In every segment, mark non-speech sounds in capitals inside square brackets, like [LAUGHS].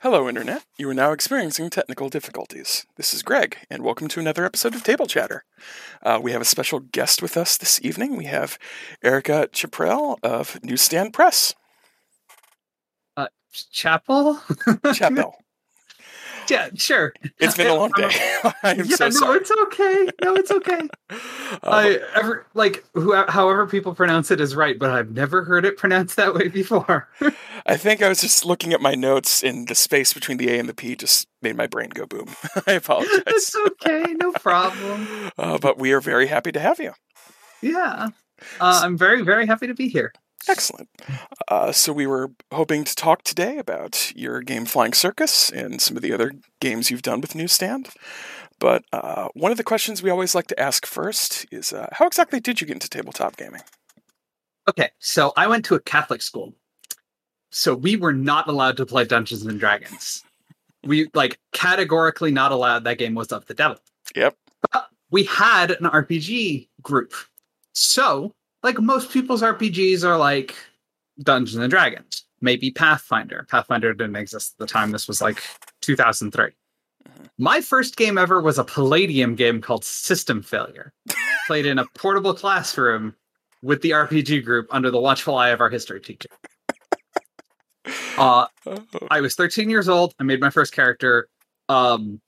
Hello, Internet. You are now experiencing technical difficulties. This is Greg, and welcome to another episode of Table Chatter. Uh, we have a special guest with us this evening. We have Erica Chaprell of Newstand Press. Uh, Chapel? [LAUGHS] Chapel. Yeah, sure. It's been a long day. [LAUGHS] I'm yeah, so no, sorry. it's okay. No, it's okay. [LAUGHS] Uh, I ever like who, however people pronounce it is right, but I've never heard it pronounced that way before. I think I was just looking at my notes, and the space between the A and the P just made my brain go boom. [LAUGHS] I apologize. it's okay, no problem. Uh, but we are very happy to have you. Yeah, uh, I'm very, very happy to be here. Excellent. Uh, so we were hoping to talk today about your game Flying Circus and some of the other games you've done with Newstand. But uh, one of the questions we always like to ask first is, uh, how exactly did you get into tabletop gaming? Okay, so I went to a Catholic school, so we were not allowed to play Dungeons and Dragons. We like categorically not allowed. That game was of the devil. Yep. But we had an RPG group, so like most people's RPGs are like Dungeons and Dragons, maybe Pathfinder. Pathfinder didn't exist at the time. This was like 2003. My first game ever was a Palladium game called System Failure, [LAUGHS] played in a portable classroom with the RPG group under the watchful eye of our history teacher. [LAUGHS] Uh, Oh, I was 13 years old. I made my first character. Um,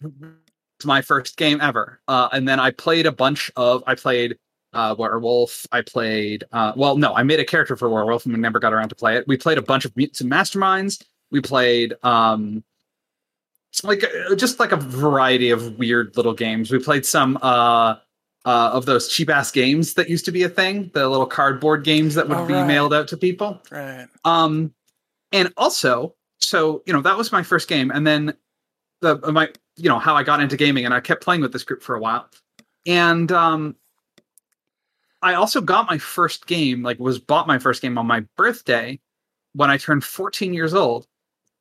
it's my first game ever. Uh, and then I played a bunch of. I played uh, Werewolf. I played. Uh, well, no, I made a character for Werewolf and we never got around to play it. We played a bunch of Mutants and Masterminds. We played um, like uh, just like a variety of weird little games. We played some uh, uh, of those cheap ass games that used to be a thing. The little cardboard games that would Oh, be mailed out to people. right. Um, and also, so you know, that was my first game, and then the my you know how I got into gaming, and I kept playing with this group for a while, and um, I also got my first game, like was bought my first game on my birthday when I turned 14 years old.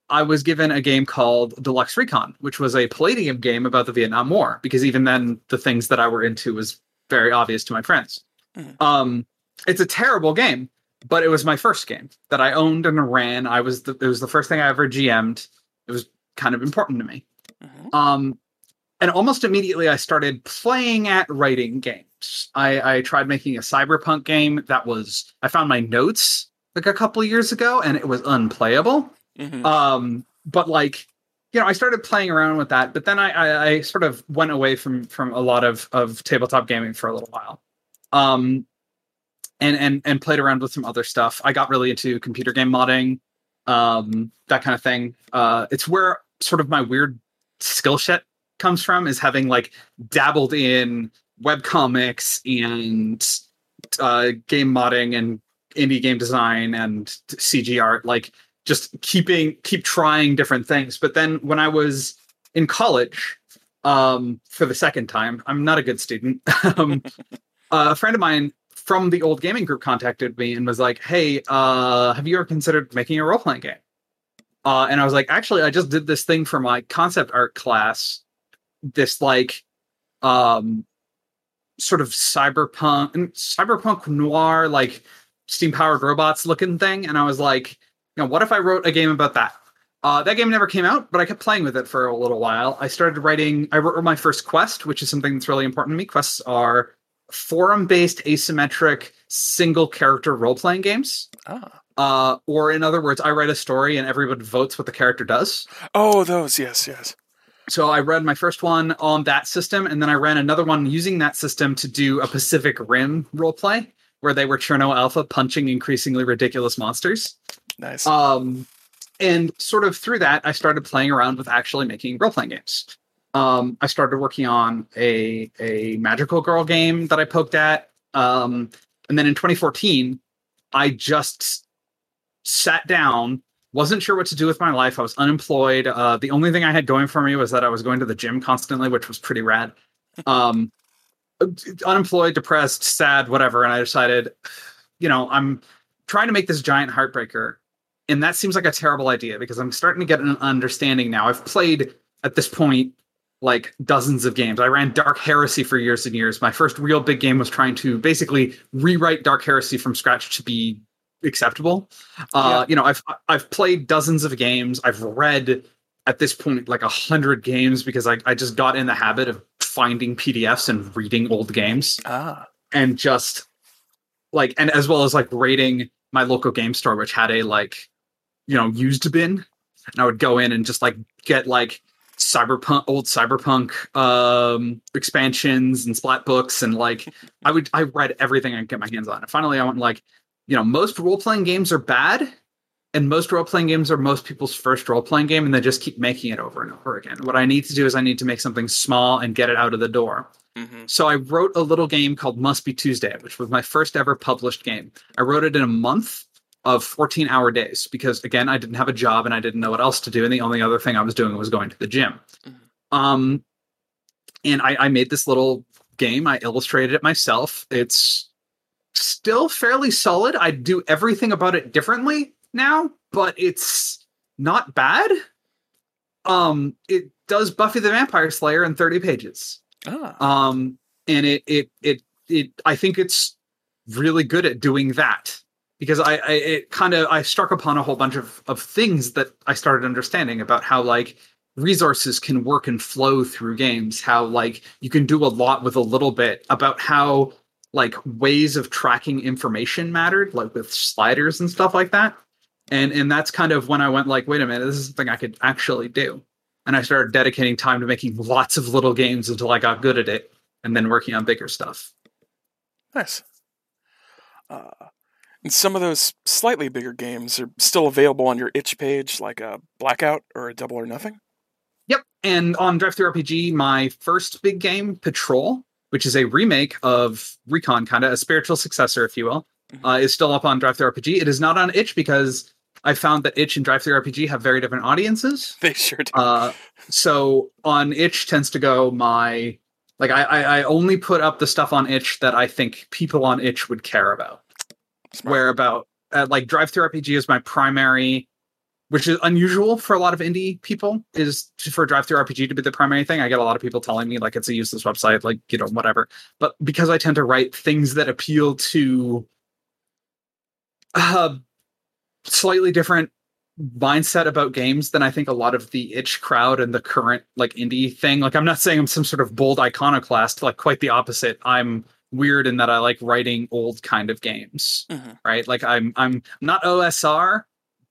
I was given a game called Deluxe Recon, which was a Palladium game about the Vietnam War, because even then the things that I were into was very obvious to my friends. Mhm. Um, it's a terrible game, but it was my first game that I owned and ran. I was the, it was the first thing I ever GM'd. It was kind of important to me. Mhm. Um, and almost immediately I started playing at writing games. I, I tried making a cyberpunk game that was I found my notes like a couple years ago and it was unplayable. Mhm. Um, but like you know, I started playing around with that, but then I, I, I sort of went away from from a lot of of tabletop gaming for a little while. Um, and and and played around with some other stuff. I got really into computer game modding, um, that kind of thing. Uh, it's where sort of my weird skill set comes from is having like dabbled in web comics and uh, game modding and indie game design and CG art, like just keeping keep trying different things. But then when I was in college, um, for the second time, I'm not a good student. [LAUGHS] um, [LAUGHS] a friend of mine from the old gaming group contacted me and was like, "Hey, uh, have you ever considered making a role playing game?" Uh, and I was like, "Actually, I just did this thing for my concept art class. This like, um, sort of cyberpunk, cyberpunk noir, like steam powered robots looking thing." And I was like, "You know, what if I wrote a game about that?" Uh, that game never came out, but I kept playing with it for a little while. I started writing. I wrote my first quest, which is something that's really important to me. Quests are forum-based, asymmetric, single-character role-playing games. Ah. Uh, or in other words, I write a story and everyone votes what the character does. Oh, those, yes, yes. So I read my first one on that system, and then I ran another one using that system to do a Pacific Rim roleplay where they were Cherno Alpha punching increasingly ridiculous monsters. Nice. Um, and sort of through that, I started playing around with actually making role playing games. Um, I started working on a a magical girl game that I poked at, um, and then in 2014, I just sat down, wasn't sure what to do with my life. I was unemployed. Uh, the only thing I had going for me was that I was going to the gym constantly, which was pretty rad. Um, unemployed, depressed, sad, whatever, and I decided, you know, I'm trying to make this giant heartbreaker and that seems like a terrible idea because I'm starting to get an understanding now. I've played at this point like dozens of games. I ran Dark Heresy for years and years. My first real big game was trying to basically rewrite Dark Heresy from scratch to be acceptable. Uh, You know, I've I've played dozens of games. I've read at this point like a hundred games because I, I just got in the habit of finding PDFs and reading old games Ah. and just like and as well as like rating my local game store which had a like you know used bin and i would go in and just like get like cyberpunk old cyberpunk um expansions and splat books and like i would i read everything i could get my hands on and finally i went like you know most role-playing games are bad and most role-playing games are most people's first role-playing game and they just keep making it over and over again what i need to do is i need to make something small and get it out of the door hmm so I wrote a little game called Must Be Tuesday, which was my first ever published game. I wrote it in a month of 14 hour days because again, I didn't have a job and I didn't know what else to do. And the only other thing I was doing was going to the gym. Mhm. Um, and I, I made this little game. I illustrated it myself. It's still fairly solid. I do everything about it differently now, but it's not bad. Um, it does Buffy the Vampire Slayer in 30 pages Ah. um and it it it it i think it's really good at doing that because i, I it kind of i struck upon a whole bunch of of things that i started understanding about how like resources can work and flow through games how like you can do a lot with a little bit about how like ways of tracking information mattered like with sliders and stuff like that and and that's kind of when i went like wait a minute this is something i could actually do and I started dedicating time to making lots of little games until I got good at it, and then working on bigger stuff. Nice. Uh, and some of those slightly bigger games are still available on your itch page, like a Blackout or a Double or Nothing. Yep. And on DriveThruRPG, my first big game, Patrol, which is a remake of Recon, kind of a spiritual successor, if you will, Mhm. uh, is still up on DriveThruRPG. It is not on itch because I found that itch and DriveThruRPG have very different audiences. [LAUGHS] They sure do. Uh, so on itch tends to go my like I, I I only put up the stuff on itch that I think people on itch would care about. Smart. Where about uh, like DriveThruRPG is my primary, which is unusual for a lot of indie people. Is to- for DriveThruRPG to be the primary thing. I get a lot of people telling me like it's a useless website, like you know whatever. But because I tend to write things that appeal to a slightly different mindset about games than I think a lot of the itch crowd and the current like indie thing. Like I'm not saying I'm some sort of bold iconoclast, like quite the opposite. I'm weird in that I like writing old kind of games. Mhm. Right? Like I'm I'm not OSR,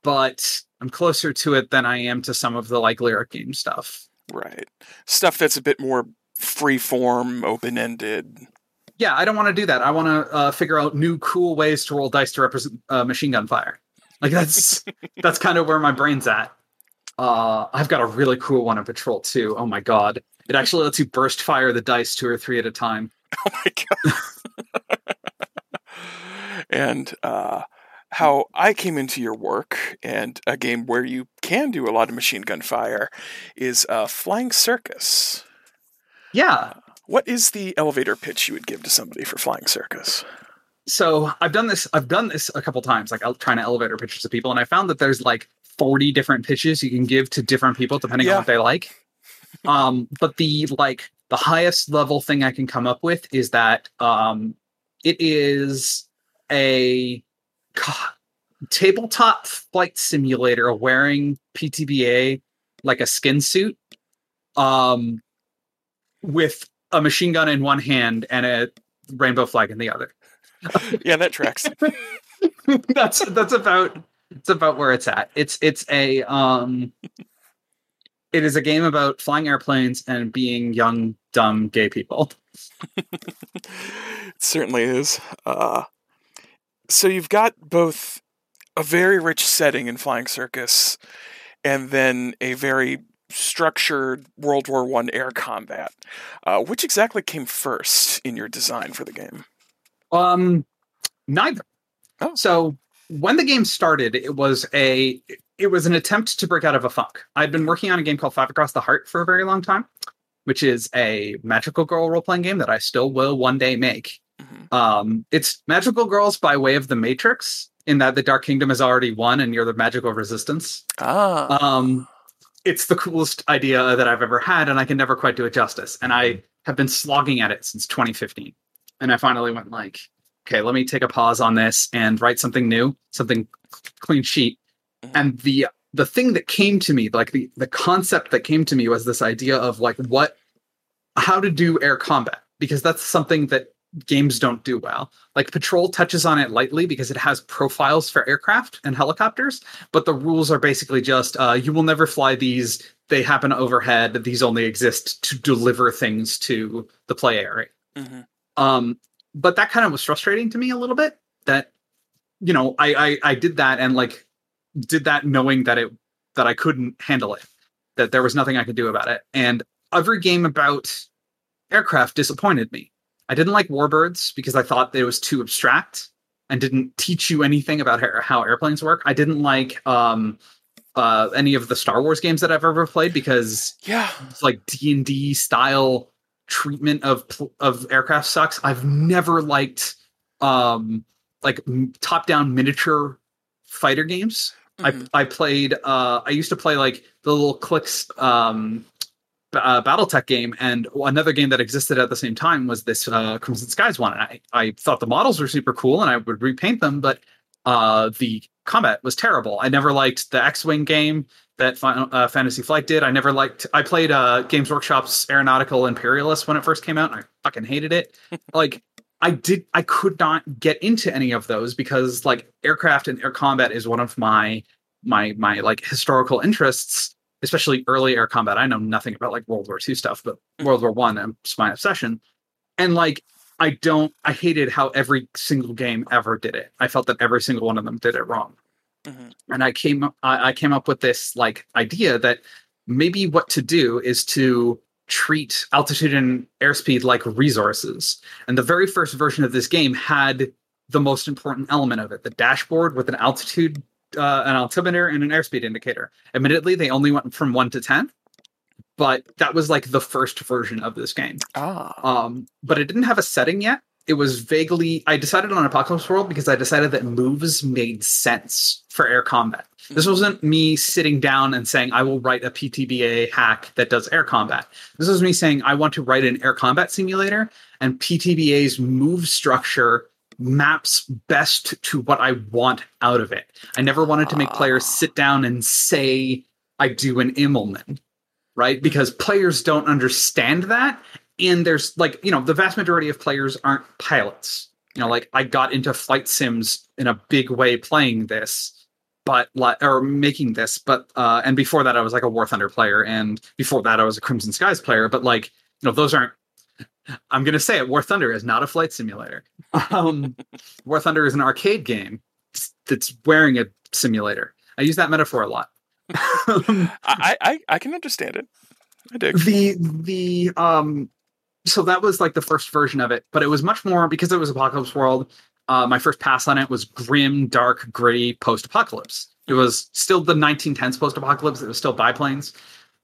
but I'm closer to it than I am to some of the like lyric game stuff. Right. Stuff that's a bit more free form, open ended. Yeah, I don't want to do that. I want to uh, figure out new cool ways to roll dice to represent uh, machine gun fire. Like that's [LAUGHS] that's kind of where my brain's at. Uh, I've got a really cool one in Patrol too. Oh my god! It actually lets you burst fire the dice two or three at a time. [LAUGHS] Oh my god. [LAUGHS] and uh, how I came into your work and a game where you can do a lot of machine gun fire is uh, Flying Circus. Yeah. What is the elevator pitch you would give to somebody for Flying Circus? So I've done this. I've done this a couple times, like I'll trying to elevator pitches to people, and I found that there's like 40 different pitches you can give to different people depending Yeah. on what they like. Um, but the like the highest level thing I can come up with is that um, it is a God, tabletop flight simulator wearing PTBA like a skin suit, um, with a machine gun in one hand and a rainbow flag in the other. [LAUGHS] Yeah, that tracks. [LAUGHS] that's that's about it's about where it's at. It's it's a um it is a game about flying airplanes and being young dumb gay people. [LAUGHS] it certainly is. Uh, so you've got both a very rich setting in Flying Circus and then a very structured World War One air combat. Uh, which exactly came first in your design for the game? Um neither. Oh. So when the game started, it was a it was an attempt to break out of a funk. I'd been working on a game called Five Across the Heart for a very long time, which is a magical girl role playing game that I still will one day make. Mhm. Um, it's magical girls by way of the Matrix, in that the Dark Kingdom has already won and you're the magical resistance. Ah, Um, it's the coolest idea that I've ever had, and I can never quite do it justice. And I have been slogging at it since 2015. And I finally went like, okay, let me take a pause on this and write something new, something clean sheet. Mhm. And the the thing that came to me, like the the concept that came to me was this idea of like what how to do air combat because that's something that games don't do well. Like Patrol touches on it lightly because it has profiles for aircraft and helicopters, but the rules are basically just uh, you will never fly these. They happen overhead. These only exist to deliver things to the play area. Mhm. Um, but that kind of was frustrating to me a little bit. That you know, I, I I did that and like did that knowing that it that I couldn't handle it, that there was nothing I could do about it, and every game about aircraft disappointed me. I didn't like Warbirds because I thought that it was too abstract and didn't teach you anything about how, airplanes work. I didn't like um, uh, any of the Star Wars games that I've ever played because Yeah. it's like D and D style treatment of of aircraft sucks. I've never liked um, like top down miniature fighter games. Mhm. I I played. Uh, I used to play like the little clicks um, uh, BattleTech game, and another game that existed at the same time was this uh, Crimson Skies one. And I I thought the models were super cool, and I would repaint them, but uh, the combat was terrible. I never liked the X-wing game that Final, uh, Fantasy Flight did. I never liked. I played uh, Games Workshop's Aeronautica Imperialis when it first came out, and I fucking hated it. [LAUGHS] like I did. I could not get into any of those because like aircraft and air combat is one of my my my like historical interests, especially early air combat. I know nothing about like World War II stuff, but World War One is my obsession. And like I don't. I hated how every single game ever did it. I felt that every single one of them did it wrong Mhm. and I came I, I came up with this like idea that maybe what to do is to treat altitude and airspeed like resources. And the very first version of this game had the most important element of it, the dashboard with an altitude uh, an altimeter and an airspeed indicator. Admittedly, they only went from 1 to 10, but that was like the first version of this game. Ah. Um, but it didn't have a setting yet. It was vaguely. I decided on Apocalypse World because I decided that moves made sense for air combat. This wasn't me sitting down and saying I will write a PTBA hack that does air combat. This was me saying I want to write an air combat simulator, and PTBA's move structure maps best to what I want out of it. I never wanted to make players sit down and say I do an Immelmann, right? Because players don't understand that. And there's like you know the vast majority of players aren't pilots. You know like i got into flight sims in a big way playing this but like or making this but uh and before that i was like a war thunder player. And before that i was a crimson skies player. But like you know those aren't i'm gonna say it war thunder is not a flight simulator. Um [LAUGHS] war thunder is an arcade game that's wearing a simulator. I use that metaphor a lot. [LAUGHS] I, I I can understand it. I dig. the the um so that was like the first version of it but it was much more because it was apocalypse world uh my first pass on it was grim dark gritty post-apocalypse. It was still the 1910s post-apocalypse it was still biplanes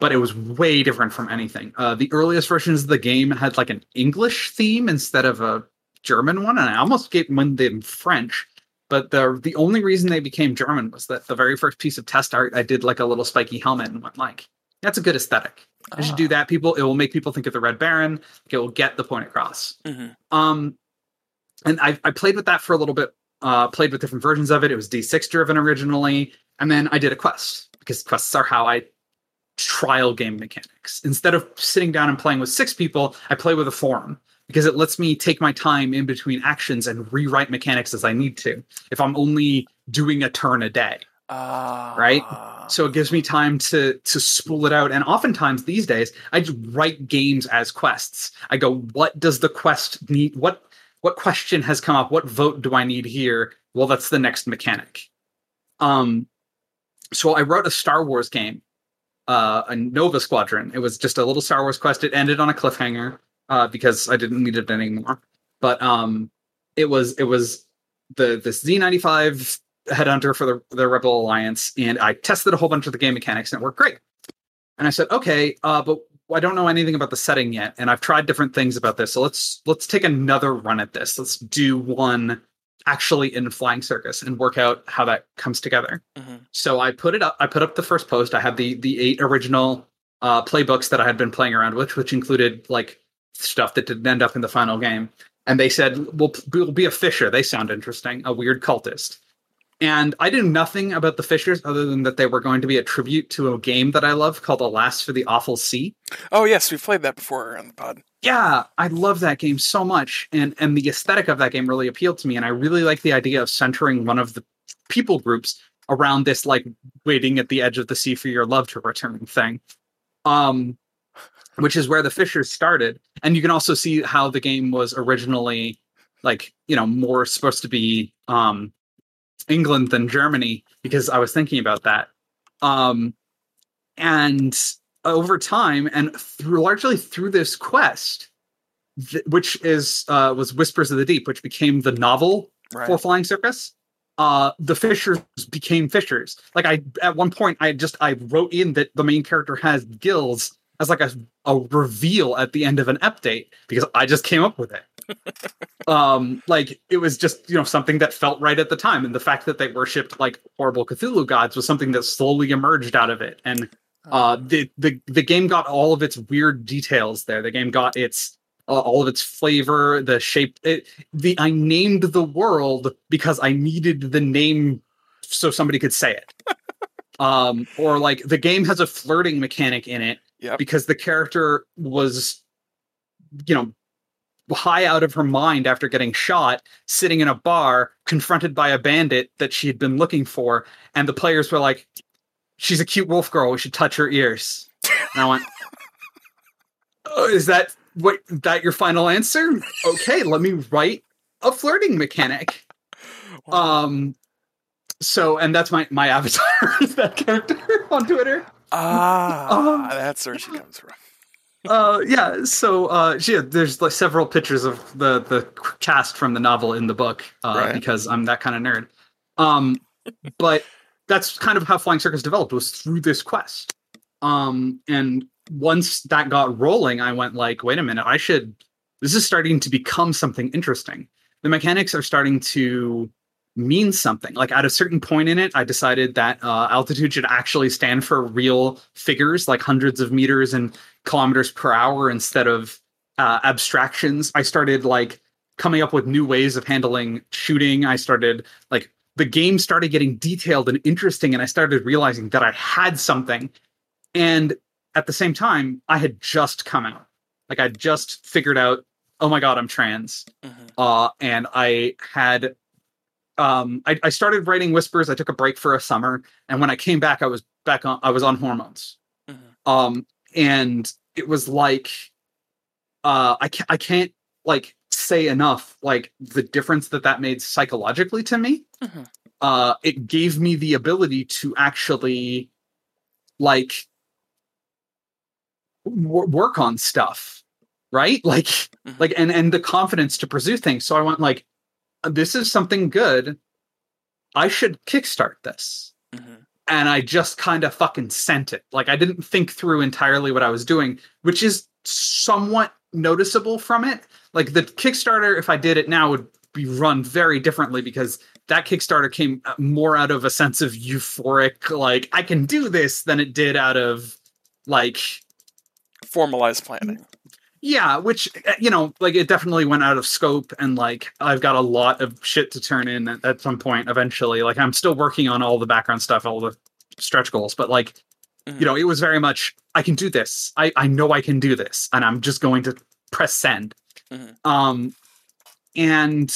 but it was way different from anything uh the earliest versions of the game had like an english theme instead of a german one and i almost gave them french but the the only reason they became german was that the very first piece of test art i did like a little spiky helmet and went like that's a good aesthetic I should do Ah. that. People, it will make people think of the Red Baron. It will get the point across. Mhm. Um, and I, I played with that for a little bit. Uh, played with different versions of it. It was D6 driven originally, and then I did a quest because quests are how I trial game mechanics. Instead of sitting down and playing with six people, I play with a forum because it lets me take my time in between actions and rewrite mechanics as I need to. If I'm only doing a turn a day, Ah. Right? so it gives me time to to spool it out and oftentimes these days i just write games as quests i go what does the quest need what what question has come up what vote do i need here well that's the next mechanic um so i wrote a star wars game uh a nova squadron it was just a little star wars quest it ended on a cliffhanger uh because i didn't need it anymore but um it was it was the this z95 headhunter for the, the Rebel Alliance, and I tested a whole bunch of the game mechanics, and it worked great. And I said, okay, uh, but I don't know anything about the setting yet, and I've tried different things about this. So let's let's take another run at this. Let's do one actually in Flying Circus and work out how that comes together. Mhm. So I put it up. I put up the first post. I had the the eight original uh, playbooks that I had been playing around with, which included like stuff that didn't end up in the final game. and they said, "We'll, we'll be a fisher." They sound interesting, a weird cultist. And I knew nothing about the Fishers other than that they were going to be a tribute to a game that I love called Alas for the Awful Sea. Oh yes, we've played that before on the pod. Yeah, I love that game so much, and and the aesthetic of that game really appealed to me, and I really like the idea of centering one of the people groups around this like waiting at the edge of the sea for your love to return thing. Um, which is where the Fishers started, and you can also see how the game was originally like you know more supposed to be um England than Germany because I was thinking about that. Um, and over time, and through largely through this quest, th- which is uh, was Whispers of the Deep, which became the novel Right. for Flying Circus. Uh, the fishers became fishers. Like I, at one point, I just I wrote in that the main character has gills as like a a reveal at the end of an update because I just came up with it um like it was just you know something that felt right at the time and the fact that they worshipped like horrible cthulhu gods was something that slowly emerged out of it and uh the the, the game got all of its weird details there. The game got its uh, all of its flavor the shape it, the i named the world because i needed the name so somebody could say it. [LAUGHS] Um or like the game has a flirting mechanic in it Yep. because the character was you know high out of her mind after getting shot, sitting in a bar, confronted by a bandit that she had been looking for, and the players were like, "She's a cute wolf girl. We should touch her ears." And I went, [LAUGHS] oh, "Is that what? That your final answer? Okay, let me write a flirting mechanic." [LAUGHS] Um. So, and that's my my [LAUGHS] avatar is that character on Twitter. ah, um, that's where she comes from. Uh yeah so uh yeah there's like several pictures of the the cast from the novel in the book uh Right. because i'm that kind of nerd. Um but that's kind of how flying circus developed was through this quest. Um and once that got rolling i went like wait a minute i should this is starting to become something interesting. The mechanics are starting to mean something. Like at a certain point in it i decided that uh, altitude should actually stand for real figures like hundreds of meters and kilometers per hour instead of uh, abstractions. I started like coming up with new ways of handling shooting. I started like the game started getting detailed and interesting, and I started realizing that I had something. And at the same time, I had just come out. Like I just figured out, oh my god, I'm trans. Mhm. Uh, and I had um I, I started writing whispers. I took a break for a summer, and when I came back, I was back on I was on hormones. Mhm. Um and it was like uh I can't I can't like say enough like the difference that that made psychologically to me. Mhm. Uh it gave me the ability to actually like w- work on stuff, right? [LAUGHS] Like Mhm. like and and the confidence to pursue things. So I went like this is something good. I should kickstart this. And I just kind of fucking sent it. Like I didn't think through entirely what I was doing, which is somewhat noticeable from it. Like the Kickstarter, if I did it now, would be run very differently because that Kickstarter came uh, more out of a sense of euphoric, like I can do this, than it did out of like Formalized planning. Yeah, which uh, you know, like it definitely went out of scope, and like I've got a lot of shit to turn in at, at some point eventually. Like I'm still working on all the background stuff, all the stretch goals, but like Mhm. you know, it was very much I can do this. I I know I can do this, and I'm just going to press send. Mhm. Um, and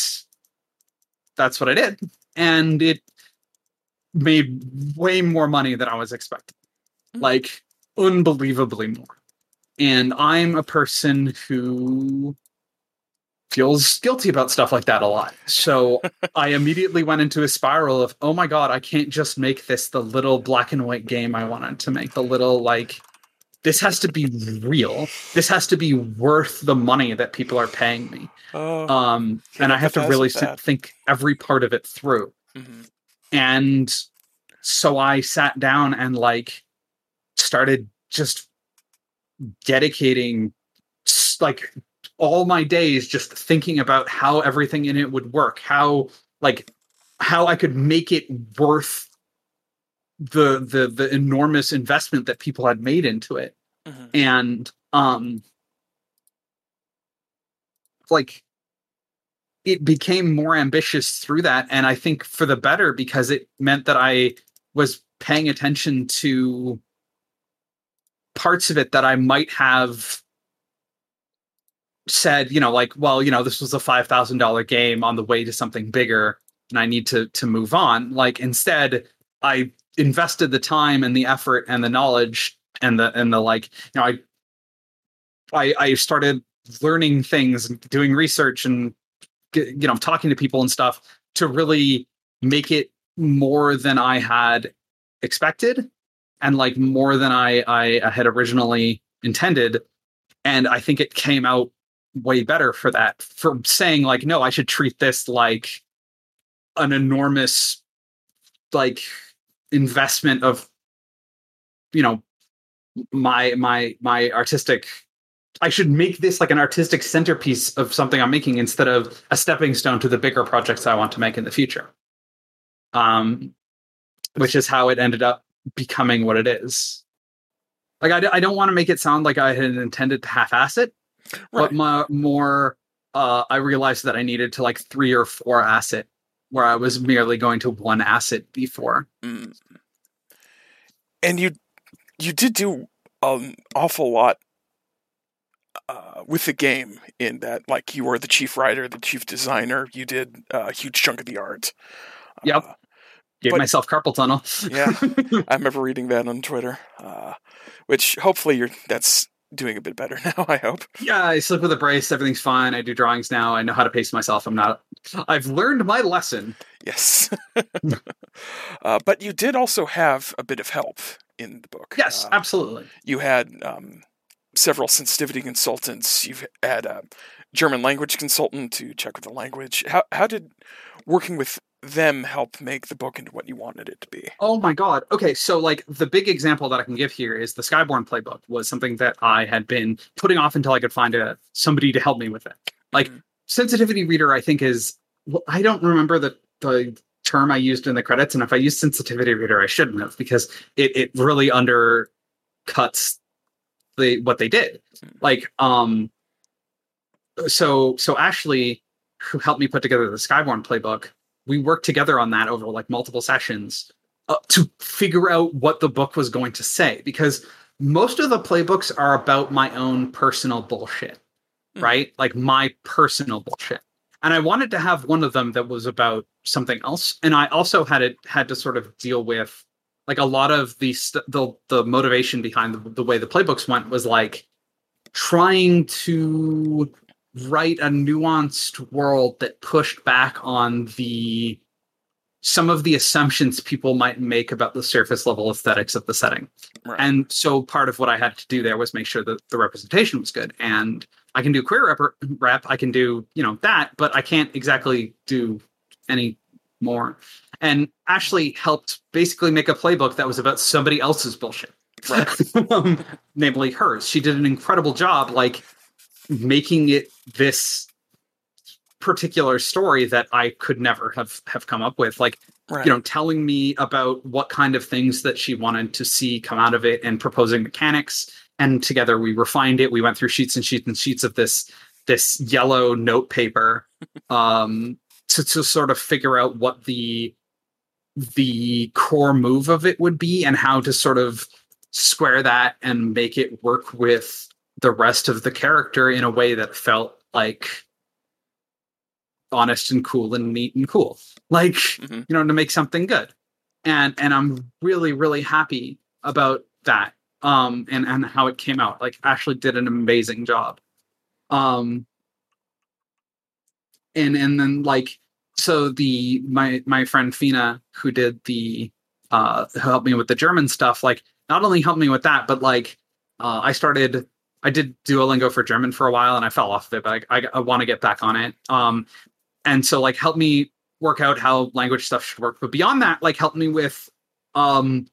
that's what I did, and it made way more money than I was expecting, Mhm. like unbelievably more. And I'm a person who feels guilty about stuff like that a lot. So [LAUGHS] I immediately went into a spiral of, oh my God, I can't just make this the little black and white game I wanted to make, the little like, this has to be real. This has to be worth the money that people are paying me. Oh, Um, and I have to really think every part of it through mhm. and so i sat down and like started just dedicating like all my days just thinking about how everything in it would work how like how i could make it worth the the the enormous investment that people had made into it Mhm. and um like it became more ambitious through that and i think for the better because it meant that i was paying attention to parts of it that i might have said you know like well you know this was a $5000 game on the way to something bigger and i need to to move on. Like instead i invested the time and the effort and the knowledge and the and the like you know i i i started learning things and doing research and you know talking to people and stuff to really make it more than i had expected and like more than i i had originally intended and i think it came out way better for that for saying like no i should treat this like an enormous like investment of you know my my my artistic I should make this like an artistic centerpiece of something I'm making instead of a stepping stone to the bigger projects I want to make in the future. Um, which is how it ended up becoming what it is. Like I, I don't want to make it sound like I had intended to half-ass it, right. but my, more uh, I realized that I needed to like three or four asset where I was merely going to one asset before. Mm. And you you did do an awful lot uh, with the game in that, like, you were the chief writer, the chief designer. You did a huge chunk of the art. Yep. Uh, Gave but, myself carpal tunnel. yeah, [LAUGHS] I remember reading that on Twitter. Uh, which hopefully you're that's doing a bit better [LAUGHS] now. I hope. Yeah, I sleep with a brace. Everything's fine. I do drawings now. I know how to pace myself. I'm not. I've learned my lesson. Yes. [LAUGHS] uh, but you did also have a bit of help in the book. Yes, uh, absolutely. You had um, several sensitivity consultants. You've had a German language consultant to check with the language. How how did working with them help make the book into what you wanted it to be? Oh my god. Okay, so like the big example that I can give here is the Skyborn playbook was something that I had been putting off until I could find a somebody to help me with it. Like mm-hmm. sensitivity reader I think is well, I don't remember the the term I used in the credits and if I used sensitivity reader I shouldn't have because it it really undercuts the what they did. Mm-hmm. Like um so so Ashley who helped me put together the Skyborn playbook we worked together on that over like multiple sessions uh, to figure out what the book was going to say because most of the playbooks are about my own personal bullshit mm. right like my personal bullshit and i wanted to have one of them that was about something else and i also had it had to sort of deal with like a lot of the st- the, the motivation behind the, the way the playbooks went was like trying to write a nuanced world that pushed back on the some of the assumptions people might make about the surface level aesthetics of the setting. Right. And so part of what I had to do there was make sure that the representation was good. And I can do queer rep, rep I can do, you know, that, but I can't exactly do any more. And Ashley helped basically make a playbook that was about somebody else's bullshit. Right. [LAUGHS] um, namely hers. She did an incredible job like making it this particular story that I could never have have come up with. Like right. you know, telling me about what kind of things that she wanted to see come out of it and proposing mechanics. And together we refined it. We went through sheets and sheets and sheets of this this yellow note paper [LAUGHS] um, to to sort of figure out what the the core move of it would be and how to sort of square that and make it work with the rest of the character in a way that felt like honest and cool and neat and cool. Like mm-hmm. you know to make something good. And and i'm really really happy about that um and and how it came out. Like ashley did an amazing job. Um and and then like so the my my friend fina who did the uh who helped me with the german stuff like not only helped me with that but like uh i started I did Duolingo for German for a while and I fell off of it, but I, I, I want to get back on it. Um, and so like help me work out how language stuff should work. But beyond that, like help me with, um,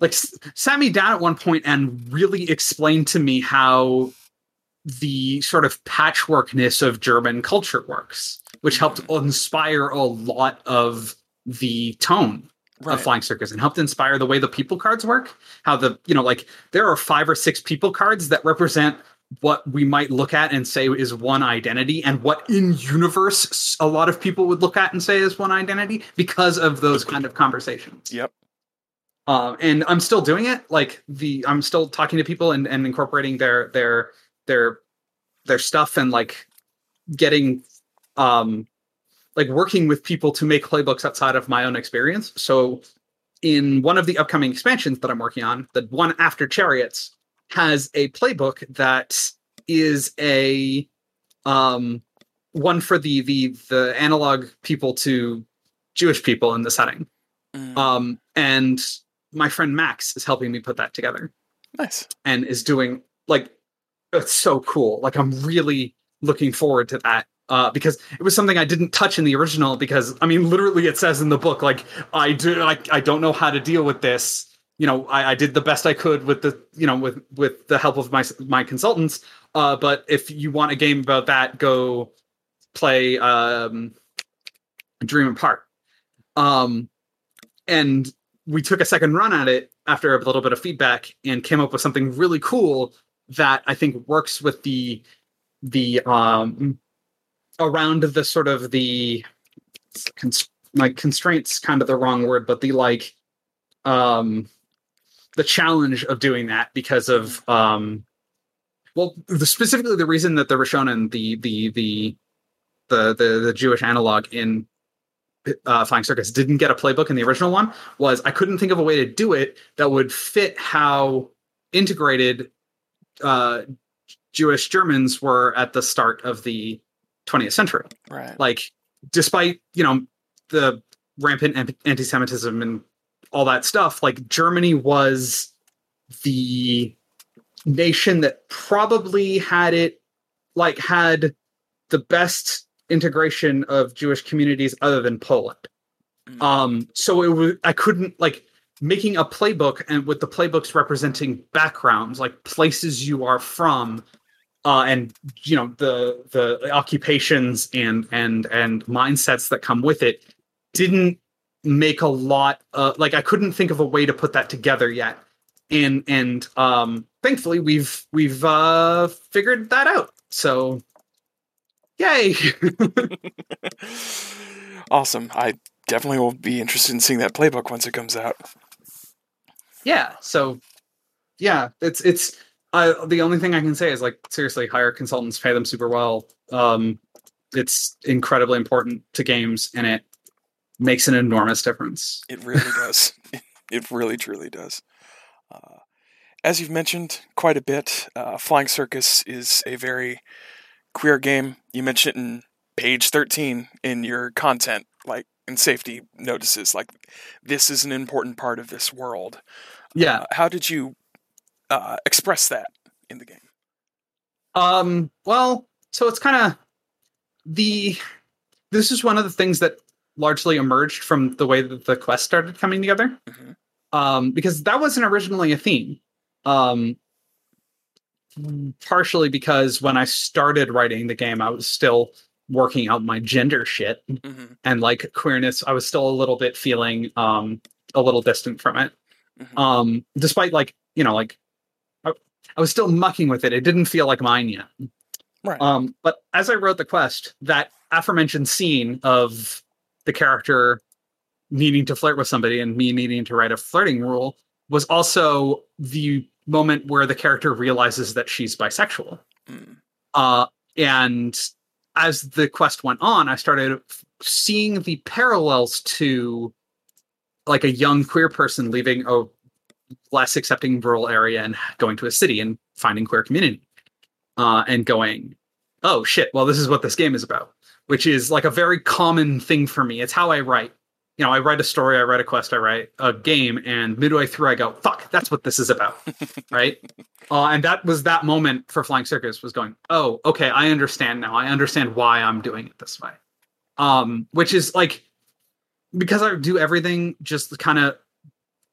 like sat me down at one point and really explained to me how the sort of patchworkness of German culture works, which helped inspire a lot of the tone right. of Flying Circus and helped inspire the way the people cards work. How the, you know, like there are five or six people cards that represent what we might look at and say is one identity and what in universe a lot of people would look at and say is one identity because of those kind of conversations Yep. um, and I'm still doing it. Like the I'm still talking to people and, and incorporating their their their their stuff and like getting um like working with people to make playbooks outside of my own experience. So in one of the upcoming expansions that I'm working on, the one after Chariots has a playbook that is a um one for the the the analog people to Jewish people in the setting. Mm, Um, and my friend Max is helping me put that together nice. and is doing like it's so cool. Like I'm really looking forward to that. Uh, because it was something I didn't touch in the original because I mean literally it says in the book like I do I, I don't know how to deal with this. You know, I, I did the best I could with the you know with with the help of my my consultants. Uh, but if you want a game about that, go play um, Dream Apart. Um, and we took a second run at it after a little bit of feedback and came up with something really cool that I think works with the the um around the sort of the like constraints kind of the wrong word but the like um the challenge of doing that because of um well the, specifically the reason that the Rishonim the the the the the, the Jewish analog in uh, Flying Circus didn't get a playbook in the original one was I couldn't think of a way to do it that would fit how integrated uh, Jewish Germans were at the start of the 20th century. Right. Like, despite you know the rampant anti-Semitism and all that stuff, like Germany was the nation that probably had it like had the best integration of Jewish communities other than Poland. Mm. Um, so it was I couldn't like making a playbook and with the playbooks representing backgrounds, like places you are from, uh, and you know the the occupations and and and mindsets that come with it, didn't make a lot. Uh, like I couldn't think of a way to put that together yet, and and um, thankfully we've we've uh, figured that out. So, yay! [LAUGHS] awesome. I definitely will be interested in seeing that playbook once it comes out. yeah so yeah it's it's uh, the only thing i can say is like seriously hire consultants pay them super well um it's incredibly important to games and it makes an enormous difference It really does. [LAUGHS] It really, truly does. Uh, as you've mentioned quite a bit, uh, Flying Circus is a very queer game. You mentioned it in page 13 in your content, like in safety notices, like this is an important part of this world. yeah Uh, how did you uh, express that in the game? Um, well, so it's kind of the this is one of the things that largely emerged from the way that the quest started coming together. Mhm. Um, because that wasn't originally a theme. Um, partially because when I started writing the game, I was still working out my gender shit hmm and like queerness. I was still a little bit feeling um a little distant from it Mhm. um despite like you know like I, was still mucking with it it didn't feel like mine yet Right. um but as i wrote the quest that aforementioned scene of the character needing to flirt with somebody and me needing to write a flirting rule was also the moment where the character realizes that she's bisexual Mm. uh and as the quest went on i started seeing the parallels to like a young queer person leaving a less accepting rural area and going to a city and finding queer community uh, and going oh shit well this is what this game is about which is like a very common thing for me. It's how i write. You know i write a story i write a quest i write a game and midway through i go fuck that's what this is about [LAUGHS] right? Uh, and that was that moment for flying circus was going oh okay i understand now. I understand why i'm doing it this way. Um which is like because i do everything just kind of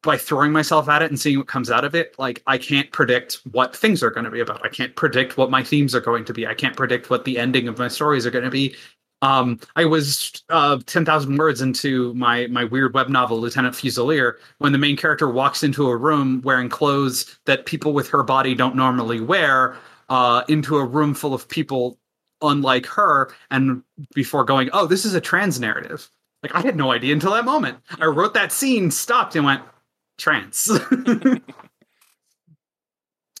by throwing myself at it and seeing what comes out of it like i can't predict what things are going to be about i can't predict what my themes are going to be i can't predict what the ending of my stories are going to be um i was uh 10,000 words into my my weird web novel lieutenant fusilier when the main character walks into a room wearing clothes that people with her body don't normally wear uh, into a room full of people unlike her, and before going, oh, this is a trans narrative. Like I had no idea until that moment. I wrote that scene, stopped, and went trans. [LAUGHS]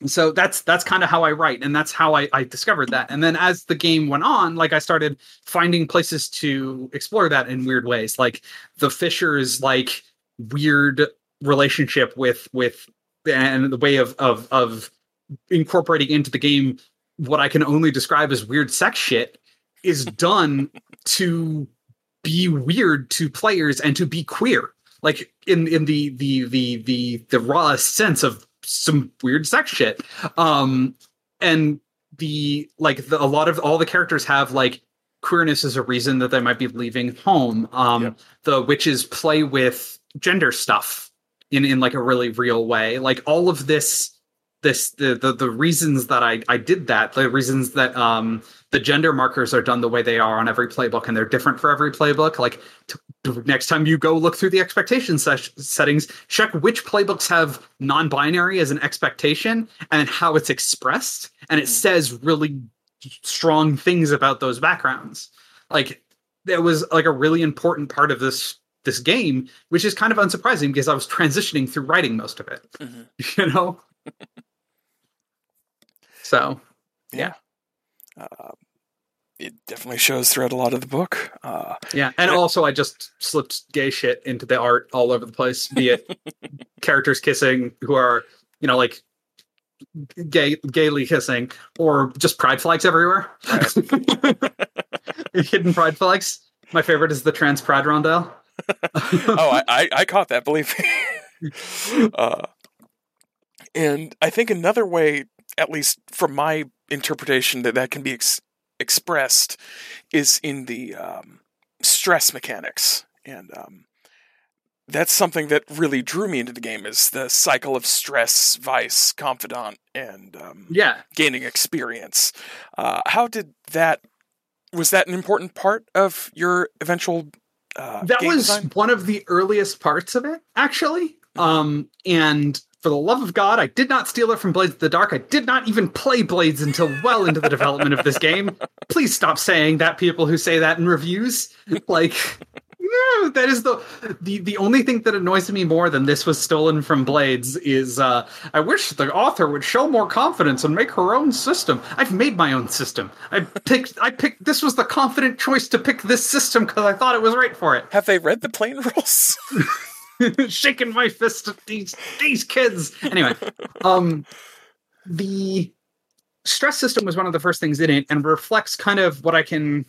so that's that's kind of how I write, and that's how I, I discovered that. And then as the game went on, like I started finding places to explore that in weird ways, like the Fishers like weird relationship with with and the way of of of incorporating into the game what I can only describe as weird sex shit is done to be weird to players and to be queer like in in the the the the the rawest sense of some weird sex shit. Um and the like the, a lot of all the characters have like queerness as a reason that they might be leaving home. Um Yep. the witches play with gender stuff in in like a really real way. Like all of this this the the, the reasons that I I did that the reasons that um the gender markers are done the way they are on every playbook and they're different for every playbook like next time you go look through the expectation ses- settings check which playbooks have non-binary as an expectation and how it's expressed and it Mhm. says really strong things about those backgrounds like that was like a really important part of this this game which is kind of unsurprising because i was transitioning through writing most of it Mhm. [LAUGHS] you know [LAUGHS] so Uh, it definitely shows throughout a lot of the book. Uh, yeah and also i just slipped gay shit into the art all over the place be it [LAUGHS] characters kissing who are you know like gay gaily kissing or just pride flags everywhere [LAUGHS] hidden pride flags my favorite is the trans pride roundel [LAUGHS] oh, I, I, I caught that. Believe me. uh, and I think another way, at least from my interpretation, that that can be ex- expressed is in the um, stress mechanics, and um, that's something that really drew me into the game. Is the cycle of stress, vice, confidant, and um, yeah gaining experience. Uh, how did that? Was that an important part of your eventual? Uh, that was design? one of the earliest parts of it actually um and for the love of god i did not steal it from blades of the dark. I did not even play blades until well into the development of this game. Please stop saying that people who say that in reviews. Like no that is the the the only thing that annoys me more than this was stolen from blades is uh i wish the author would show more confidence and make her own system. I've made my own system. I picked i picked this was the confident choice to pick this system because i thought it was right for it. Have they read the plain rules? [LAUGHS] [LAUGHS] shaking my fist at these these kids. Anyway, um, the stress system was one of the first things in it, and reflects kind of what I can,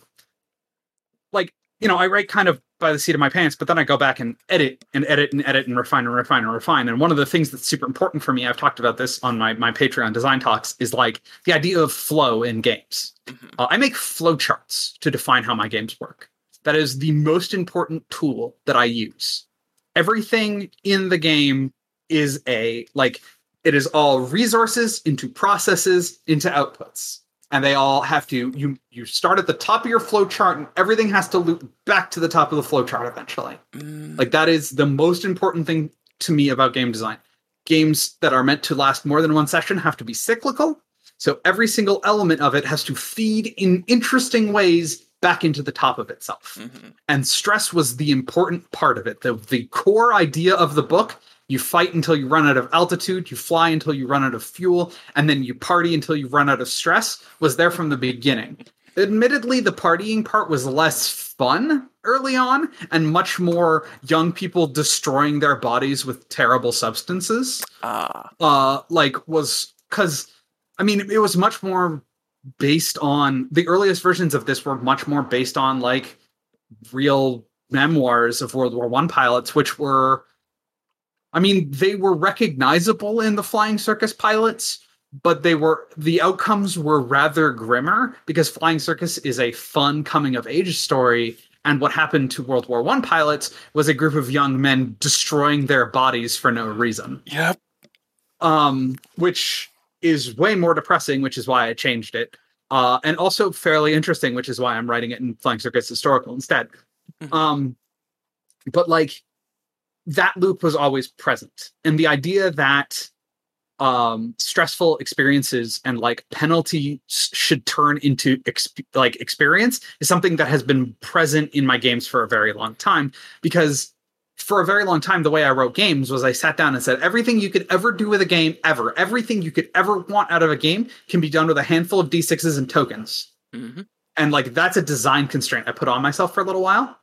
like, you know, I write kind of by the seat of my pants, but then I go back and edit and edit and edit and refine and refine and refine. And one of the things that's super important for me, I've talked about this on my my Patreon design talks, is like the idea of flow in games. Mhm. Uh, I make flow charts to define how my games work. That is the most important tool that I use. Everything in the game is a like it is all resources into processes into outputs and they all have to you you start at the top of your flow chart and everything has to loop back to the top of the flow chart eventually Mm, like that is the most important thing to me about game design. Games that are meant to last more than one session have to be cyclical. So every single element of it has to feed in interesting ways back into the top of itself. mhm. And stress was the important part of it. The, the core idea of the book you fight until you run out of altitude, you fly until you run out of fuel, and then you party until you run out of stress was there from the beginning. Admittedly, the partying part was less fun early on and much more young people destroying their bodies with terrible substances Ah, uh like was because i mean it was much more based on the earliest versions of this were much more based on like real memoirs of world war one pilots which were i mean they were recognizable in the flying circus pilots but they were the outcomes were rather grimmer because flying circus is a fun coming of age story and what happened to world war one pilots was a group of young men destroying their bodies for no reason yep. um, which is way more depressing, which is why I changed it, uh, and also fairly interesting, which is why I'm writing it in Flying Circus Historical instead. Mhm. Um, but like that loop was always present, and the idea that um stressful experiences and like penalties should turn into exp- like experience is something that has been present in my games for a very long time because for a very long time the way i wrote games was i sat down and said everything you could ever do with a game ever everything you could ever want out of a game can be done with a handful of d6s and tokens. Mhm. and like that's a design constraint i put on myself for a little while.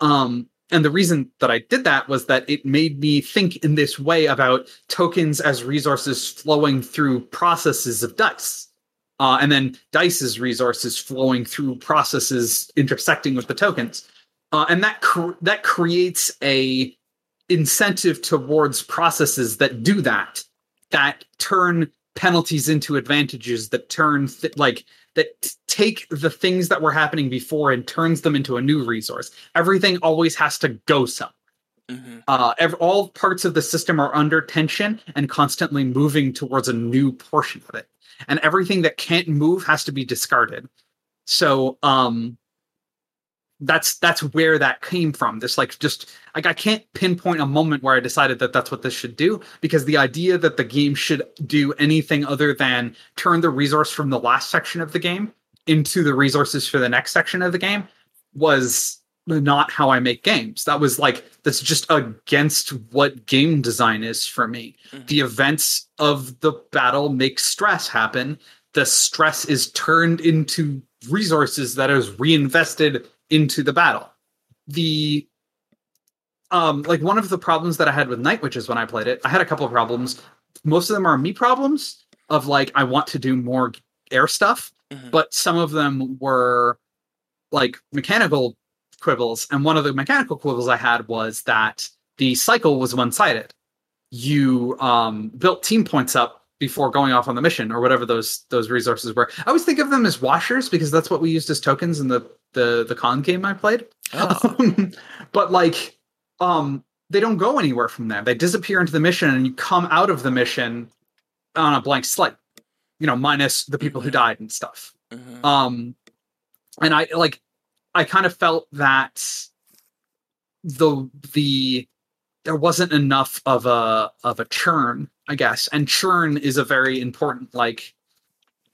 Um and the reason that i did that was that it made me think in this way about tokens as resources flowing through processes of dice. Uh, and then dice as resources flowing through processes intersecting with the tokens uh, and that cr- that creates a incentive towards processes that do that that turn penalties into advantages that turn th- like that t- take the things that were happening before and turns them into a new resource. Everything always has to go somewhere. Mhm. uh, ev- all parts of the system are under tension and constantly moving towards a new portion of it. And everything that can't move has to be discarded. So um that's that's where that came from. This like just like i can't pinpoint a moment where i decided that that's what this should do because the idea that the game should do anything other than turn the resource from the last section of the game into the resources for the next section of the game was not how i make games. That was like that's just against what game design is for me. Mhm. the events of the battle make stress happen. The stress is turned into resources that is reinvested into the battle. The um like one of the problems that i had with night witches when i played it i had a couple of problems. Most of them are me problems of like i want to do more air stuff Mhm. but some of them were like mechanical quibbles and one of the mechanical quibbles i had was that the cycle was one-sided. You um built team points up before going off on the mission or whatever those those resources were i always think of them as washers because that's what we used as tokens in the the the con game i played Oh. [LAUGHS] but like um they don't go anywhere from there they disappear into the mission and you come out of the mission on a blank slate you know minus the people who died and stuff Mhm. um and i like i kind of felt that the the there wasn't enough of a of a churn i guess. And churn is a very important like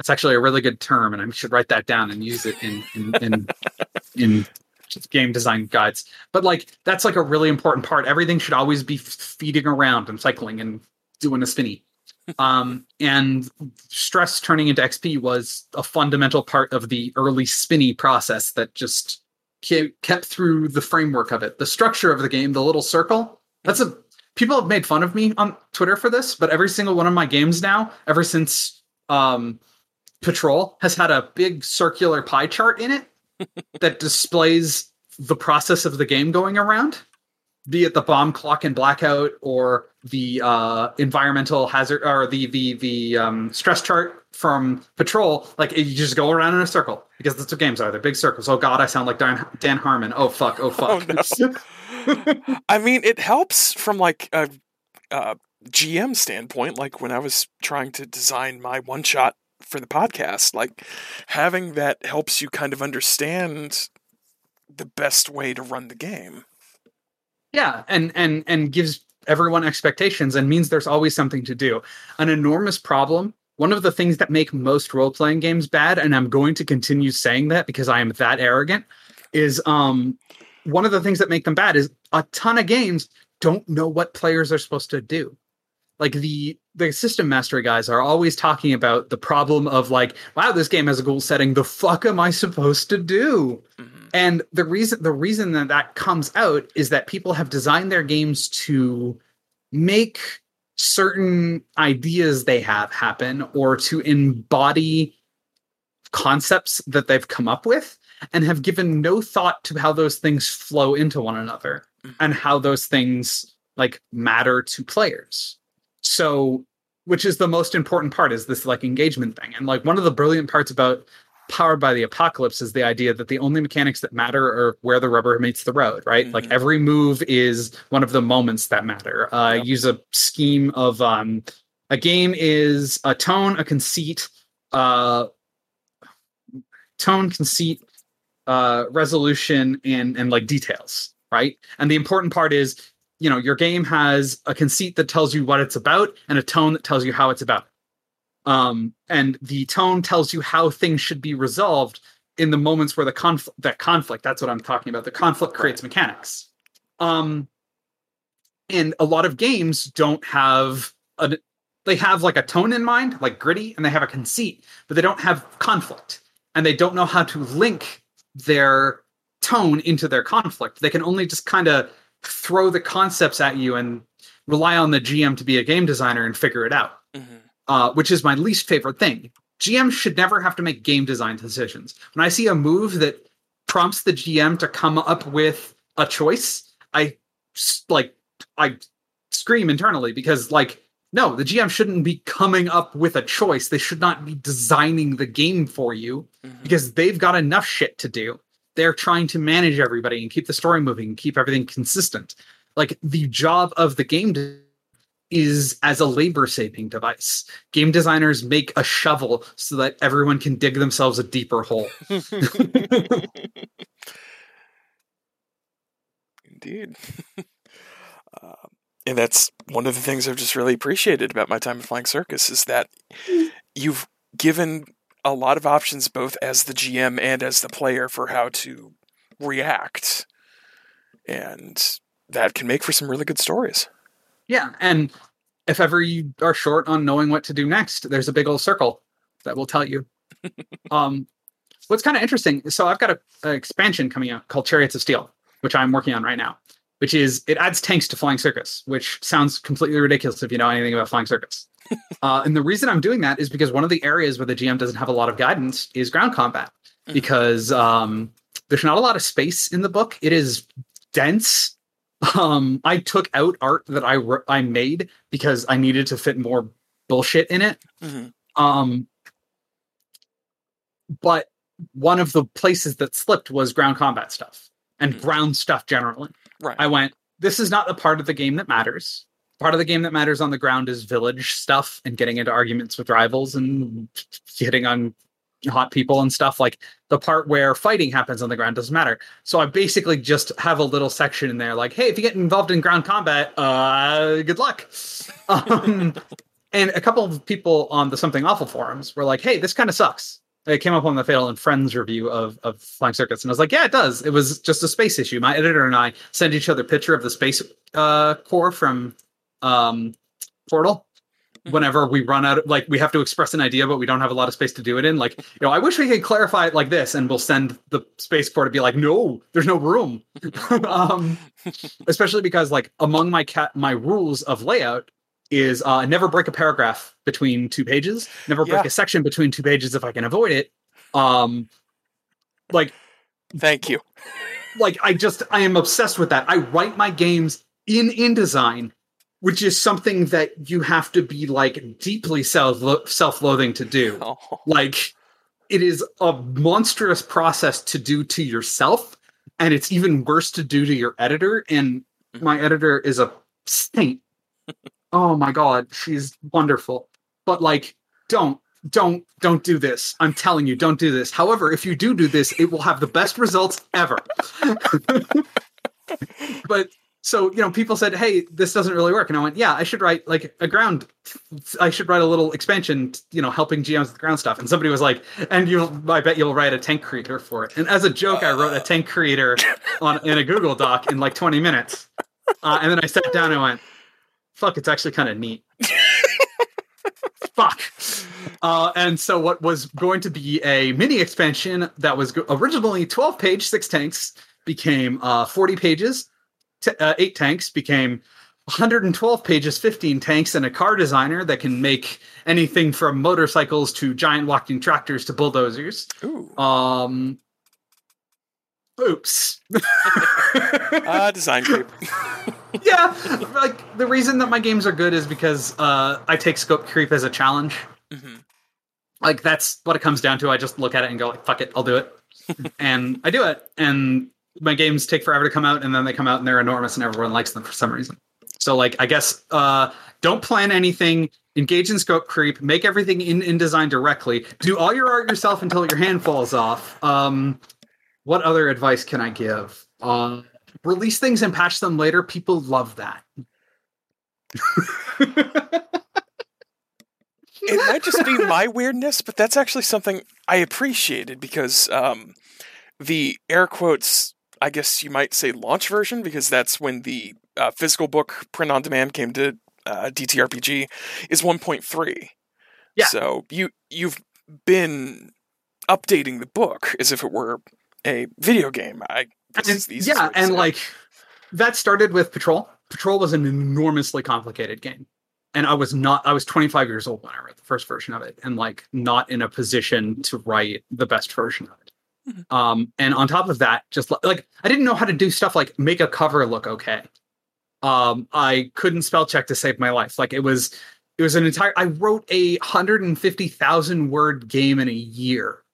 it's actually a really good term and i should write that down and use it in in in, [LAUGHS] in game design guides. But like that's like a really important part. Everything should always be feeding around and cycling and doing a spinny. [LAUGHS] Um and stress turning into xp was a fundamental part of the early spinny process that just ke- kept through the framework of it. The structure of the game the little circle that's a people have made fun of me on twitter for this but every single one of my games now ever since um patrol has had a big circular pie chart in it [LAUGHS] that displays the process of the game going around be it the bomb clock and blackout or the uh, environmental hazard or the the the um, stress chart from patrol like you just go around in a circle because that's what games are they're big circles oh god i sound like dan, dan harmon oh fuck oh fuck Oh, no. [LAUGHS] I mean, it helps from like a, a GM standpoint. Like when I was trying to design my one shot for the podcast, like having that helps you kind of understand the best way to run the game. yeah and and and gives everyone expectations and means there's always something to do an enormous problem one of the things that make most role-playing games bad and i'm going to continue saying that because i am that arrogant is um one of the things that make them bad is a ton of games don't know what players are supposed to do. Like the the system mastery guys are always talking about the problem of like wow this game has a goal setting. The fuck am i supposed to do? Mhm. and the reason the reason that that comes out is that people have designed their games to make certain ideas they have happen or to embody concepts that they've come up with and have given no thought to how those things flow into one another Mhm. and how those things like matter to players so which is the most important part is this like engagement thing and like one of the brilliant parts about powered by the apocalypse is the idea that the only mechanics that matter are where the rubber meets the road right like Mhm. every move is one of the moments that matter uh Yep. use a scheme of um a game is a tone a conceit uh tone conceit uh resolution and and like details right and the important part is you know your game has a conceit that tells you what it's about and a tone that tells you how it's about um and the tone tells you how things should be resolved in the moments where the conflict that conflict that's what i'm talking about the conflict creates mechanics. Um and a lot of games don't have a they have like a tone in mind like gritty and they have a conceit but they don't have conflict. And they don't know how to link their tone into their conflict. They can only just kind of throw the concepts at you and rely on the gm to be a game designer and figure it out. Mm-hmm. Uh, which is my least favorite thing. GM should never have to make game design decisions. When I see a move that prompts the GM to come up with a choice, I like I scream internally because like no, the GM shouldn't be coming up with a choice. They should not be designing the game for you Mm-hmm. because they've got enough shit to do. They're trying to manage everybody and keep the story moving and keep everything consistent. Like the job of the game is as a labor saving device. Game designers make a shovel so that everyone can dig themselves a deeper hole. [LAUGHS] Indeed. [LAUGHS] um, and that's one of the things I've just really appreciated about my time at Flying Circus is that you've given a lot of options both as the GM and as the player for how to react. And that can make for some really good stories. Yeah, and if ever you are short on knowing what to do next, there's a big old circle that will tell you. [LAUGHS] um, what's kind of interesting, so I've got an expansion coming out called Chariots of Steel, which I'm working on right now. Which is it adds tanks to Flying Circus, which sounds completely ridiculous if you know anything about Flying Circus. [LAUGHS] uh, and the reason I'm doing that is because one of the areas where the GM doesn't have a lot of guidance is ground combat, Mhm. because um, there's not a lot of space in the book. It is dense um i took out art that i wr- i made because i needed to fit more bullshit in it Mhm. um but one of the places that slipped was ground combat stuff and Mhm. ground stuff generally Right. i went this is not the part of the game that matters part of the game that matters on the ground is village stuff and getting into arguments with rivals and hitting on hot people and stuff like the part where fighting happens on the ground doesn't matter so I basically just have a little section in there, like, hey, if you get involved in ground combat, uh, good luck. [LAUGHS] Um, and a couple of people on the Something Awful forums were like, hey, this kind of sucks. It came up on the Fatal and Friends review of, of Flying Circus, and I was like, yeah, it does. It was just a space issue. My editor and I sent each other a picture of the space uh, core from um, Portal. Whenever we run out, of, like we have to express an idea, but we don't have a lot of space to do it in. Like, you know, I wish we could clarify it like this, and we'll send the space core to be like, no, there's no room. [LAUGHS] um, especially because like among my cat my rules of layout is uh, never break a paragraph between two pages, never break Yeah. a section between two pages if I can avoid it. Um, like Thank you. like I just I am obsessed with that. I write my games in InDesign, which is something that you have to be like deeply self self-loathing to do. [LAUGHS] Oh. Like it is a monstrous process to do to yourself and it's even worse to do to your editor and mm-hmm. my editor is a saint. [LAUGHS] oh my god, she's wonderful. But like don't don't don't do this. I'm telling you, don't do this. However, if you do do this, it will have the best results ever. [LAUGHS] but so you know, people said, "Hey, this doesn't really work," and I went, "Yeah, I should write like a ground. I should write a little expansion, you know, helping GMs with ground stuff." And somebody was like, "And you, I bet you'll write a tank creator for it." And as a joke, I wrote a tank creator on in a Google Doc in like 20 minutes, uh, and then I sat down and went, "Fuck, it's actually kind of neat." Fuck. Uh, and so, what was going to be a mini expansion that was originally 12 page, six tanks, became uh, 40 pages, t- uh, eight tanks, became 112 pages, 15 tanks, and a car designer that can make anything from motorcycles to giant walking tractors to bulldozers. Ooh. Um, oops. [LAUGHS] Ah, design creep. [LAUGHS] yeah, like the reason that my games are good is because uh, I take scope creep as a challenge. Mhm. Like that's what it comes down to. I just look at it and go like, "Fuck it, I'll do it," [LAUGHS] and I do it. And my games take forever to come out, and then they come out and they're enormous, and everyone likes them for some reason. So like, I guess uh, don't plan anything. Engage in scope creep. Make everything in InDesign directly. Do all your art yourself until your hand falls off. Um, what other advice can I give? Uh, release things and patch them later. People love that. it might just be my weirdness, but that's actually something I appreciated because um, the air quotes, I guess you might say launch version, because that's when the uh, physical book print on demand came to uh, DTRPG, is 1.3. Yeah. So you you've been updating the book as if it were a video game. I and, yeah, and like that started with Patrol. Patrol was an enormously complicated game and I was not I was 25 years old when I read the first version of it and like not in a position to write the best version of it. Mm-hmm. Um and on top of that just like I didn't know how to do stuff like make a cover look okay. Um I couldn't spell check to save my life. Like it was it was an entire I wrote a 150,000 word game in a year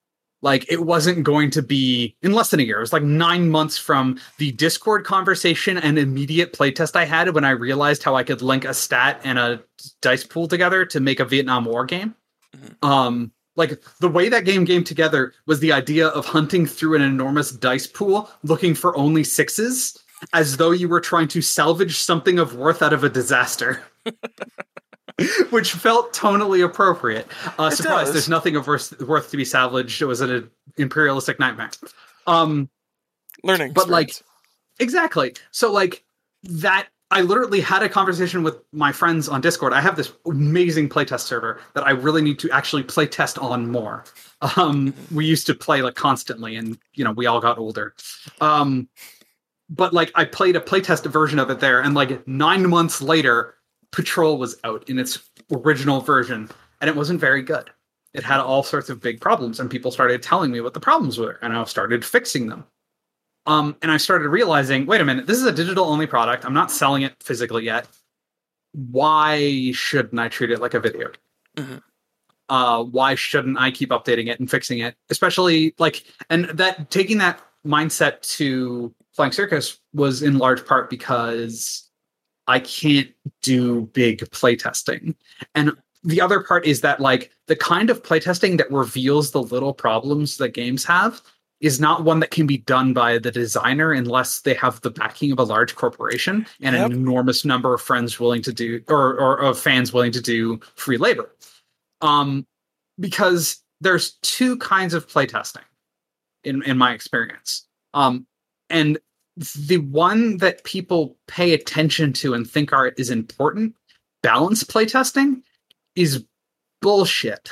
like it wasn't going to be in less than a year. It was like nine months from the Discord conversation and immediate playtest I had when I realized how I could link a stat and a dice pool together to make a Vietnam War game. Mm-hmm. Um, like the way that game came together was the idea of hunting through an enormous dice pool looking for only sixes as though you were trying to salvage something of worth out of a disaster. [LAUGHS] which felt tonally appropriate. Uh, surprise! Does. There's nothing of worth, worth to be salvaged. It was an imperialistic nightmare. Um, Learning, but like exactly. So like that. I literally had a conversation with my friends on Discord. I have this amazing playtest server that I really need to actually playtest on more. Um, we used to play like constantly, and you know we all got older. Um, but like I played a playtest version of it there, and like nine months later, Patrol was out in its original version, and it wasn't very good. It had all sorts of big problems, and people started telling me what the problems were, and I started fixing them. Um, and I started realizing, wait a minute, this is a digital only product. I'm not selling it physically yet. Why shouldn't I treat it like a video? Mm-hmm. Uh, why shouldn't I keep updating it and fixing it? Especially like, and that taking that mindset to Flying Circus was in large part because I can't do big playtesting. And the other part is that like the kind of playtesting that reveals the little problems that games have is not one that can be done by the designer unless they have the backing of a large corporation and yep. an enormous number of friends willing to do or, or of fans willing to do free labor. Um, because there's two kinds of playtesting in in my experience. Um, and the one that people pay attention to and think are is important, balance playtesting, is bullshit.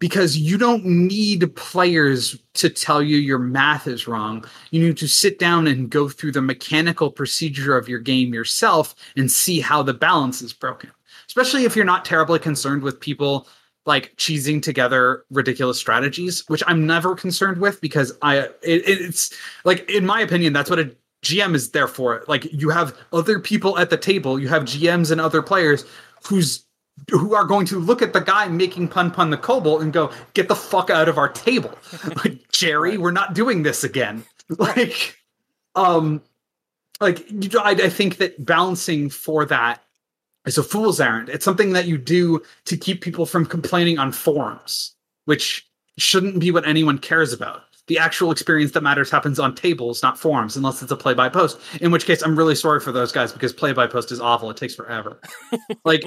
Because you don't need players to tell you your math is wrong. You need to sit down and go through the mechanical procedure of your game yourself and see how the balance is broken. Especially if you're not terribly concerned with people like cheesing together ridiculous strategies, which I'm never concerned with because I it, it's like in my opinion that's what a GM is there for. Like you have other people at the table, you have GMs and other players who's who are going to look at the guy making Pun-Pun the kobold and go, "Get the fuck out of our table, [LAUGHS] like Jerry. We're not doing this again." [LAUGHS] Like, um, like you, I, I think that balancing for that is a fool's errand. It's something that you do to keep people from complaining on forums, which shouldn't be what anyone cares about the actual experience that matters happens on tables, not forums, unless it's a play by post. In which case, I'm really sorry for those guys because play by post is awful. It takes forever. [LAUGHS] like,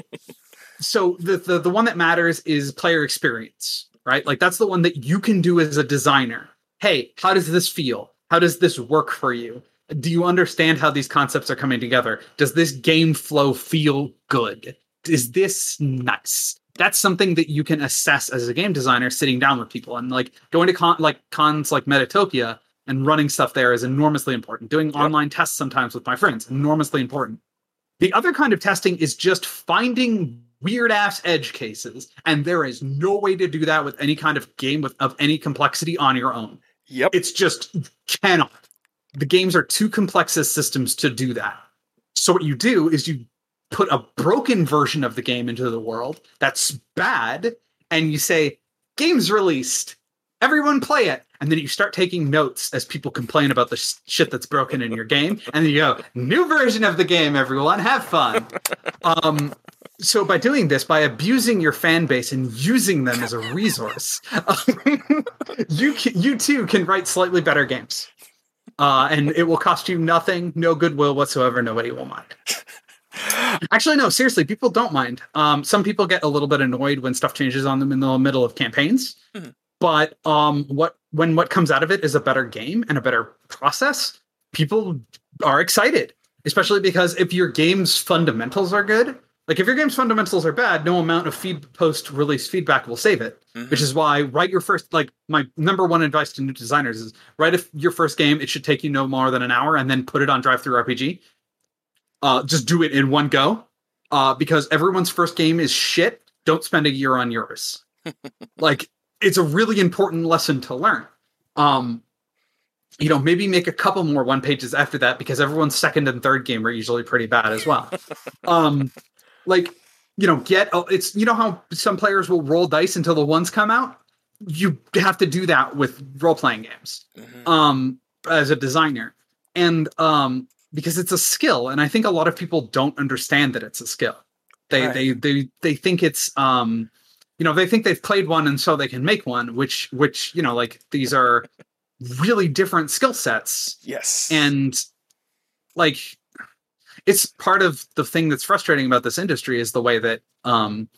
so the, the the one that matters is player experience, right? Like that's the one that you can do as a designer. Hey, how does this feel? How does this work for you? Do you understand how these concepts are coming together? Does this game flow feel good? Is this nice? that's something that you can assess as a game designer sitting down with people and like going to con like cons like metatopia and running stuff there is enormously important doing yep. online tests sometimes with my friends enormously important the other kind of testing is just finding weird ass edge cases and there is no way to do that with any kind of game with of any complexity on your own. Yep. It's just cannot. The games are too complex as systems to do that. So what you do is you put a broken version of the game into the world that's bad and you say game's released. Everyone play it. And then you start taking notes as people complain about the sh- shit that's broken in your game and then you go new version of the game everyone. Have fun. [LAUGHS] Um, so by doing this by abusing your fan base and using them as a resource [LAUGHS] you can, you too can write slightly better games uh, and it will cost you nothing, no goodwill whatsoever. Nobody will mind. Actually, no, seriously, people don't mind. Um, some people get a little bit annoyed when stuff changes on them in the middle of campaigns. Mhm. But um, what when what comes out of it is a better game and a better process, people are excited. Especially because if your game's fundamentals are good, like if your game's fundamentals are bad, no amount of feed post release feedback will save it. Mhm. Which is why write your first like my number one advice to new designers is write if your first game, it should take you no more than an hour and then put it on DriveThruRPG uh, just do it in one go uh, because everyone's first game is shit. Don't spend a year on yours. [LAUGHS] like it's a really important lesson to learn. Um, you know, maybe make a couple more one pages after that because everyone's second and third game are usually pretty bad as well. [LAUGHS] um, like you know, get oh, it's you know how some players will roll dice until the ones come out. You have to do that with role playing games Mhm. um as a designer and um because it's a skill and i think a lot of people don't understand that it's a skill they Right. they they they think it's um you know they think they've played one and so they can make one which which you know like these are really different skill sets Yes. and like it's part of the thing that's frustrating about this industry is the way that um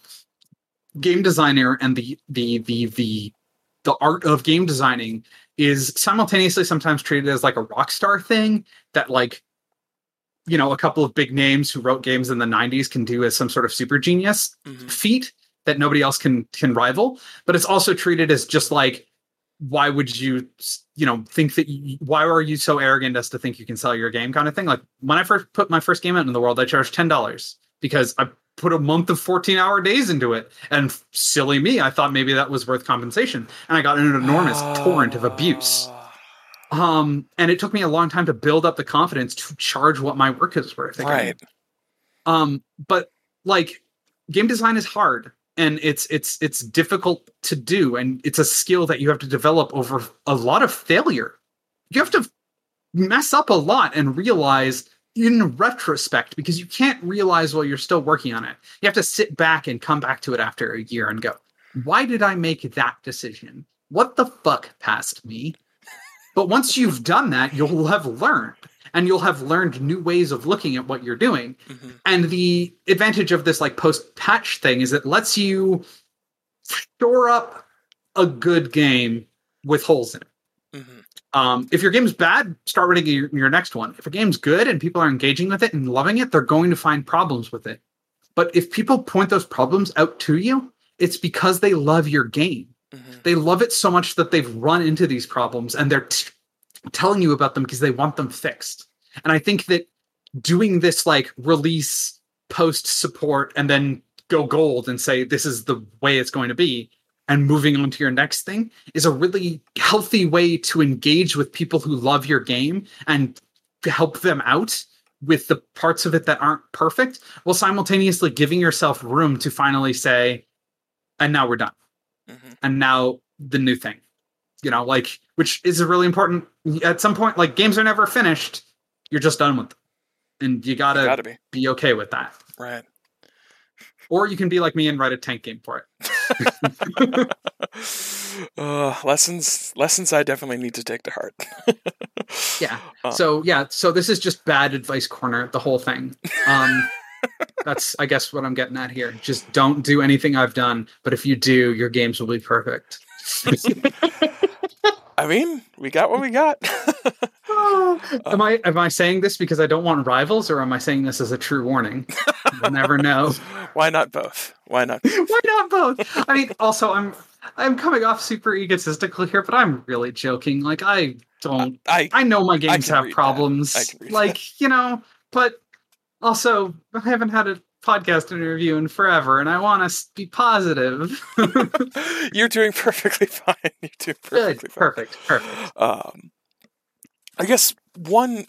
game designer and the the the the the art of game designing is simultaneously sometimes treated as like a rock star thing that like you know a couple of big names who wrote games in the 90s can do as some sort of super genius Mhm. feat that nobody else can can rival but it's also treated as just like why would you you know think that you, why are you so arrogant as to think you can sell your game kind of thing? Like when i first put my first game out in the world i charged $10 because i put a month of 14 hour days into it. And silly me i thought maybe that was worth compensation. And i got an enormous torrent of abuse. Um and it took me a long time to build up the confidence to charge what my work is worth again. Right. um but like game design is hard and it's it's it's difficult to do and it's a skill that you have to develop over a lot of failure. You have to mess up a lot and realize in retrospect because you can't realize while you're still working on it. You have to sit back and come back to it after a year and go why did i make that decision? What the fuck passed me? But once you've done that you'll have learned and you'll have learned new ways of looking at what you're doing Mhm. and the advantage of this like post patch thing is it lets you store up a good game with holes in it. Mhm. Um, if your game's bad, start writing your, your next one. If a game's good and people are engaging with it and loving it, they're going to find problems with it. But if people point those problems out to you, it's because they love your game. Mhm. They love it so much that they've run into these problems and they're t- telling you about them because they want them fixed. And I think that doing this like release post support and then go gold and say this is the way it's going to be and moving on to your next thing is a really healthy way to engage with people who love your game and to help them out with the parts of it that aren't perfect while simultaneously giving yourself room to finally say and now we're done Mhm. and now the new thing you know like which is a really important at some point like games are never finished you're just done with them and you gotta, Gotta be. be okay with that Right. or you can be like me and write a tank game for it [LAUGHS] [LAUGHS] uh, lessons lessons I definitely need to take to heart. [LAUGHS] Yeah. Uh, so yeah so this is just bad advice corner the whole thing um that's i guess what i'm getting at here just don't do anything i've done but if you do your games will be perfect I mean, we got what we got. [LAUGHS] [LAUGHS] am i am i saying this because i don't want rivals or am i saying this as a true warning you'll never [LAUGHS] know Why not both? Why not? Why not both? I mean, also, I'm I'm coming off super egotistical here, but I'm really joking. Like, I don't. I I know my games have problems. I Like, you know, but also, I haven't had a podcast interview in forever, and I want to be positive. [LAUGHS] you're doing perfectly fine. [LAUGHS] You're doing Good, perfectly fine. perfect, perfect. Um, I guess one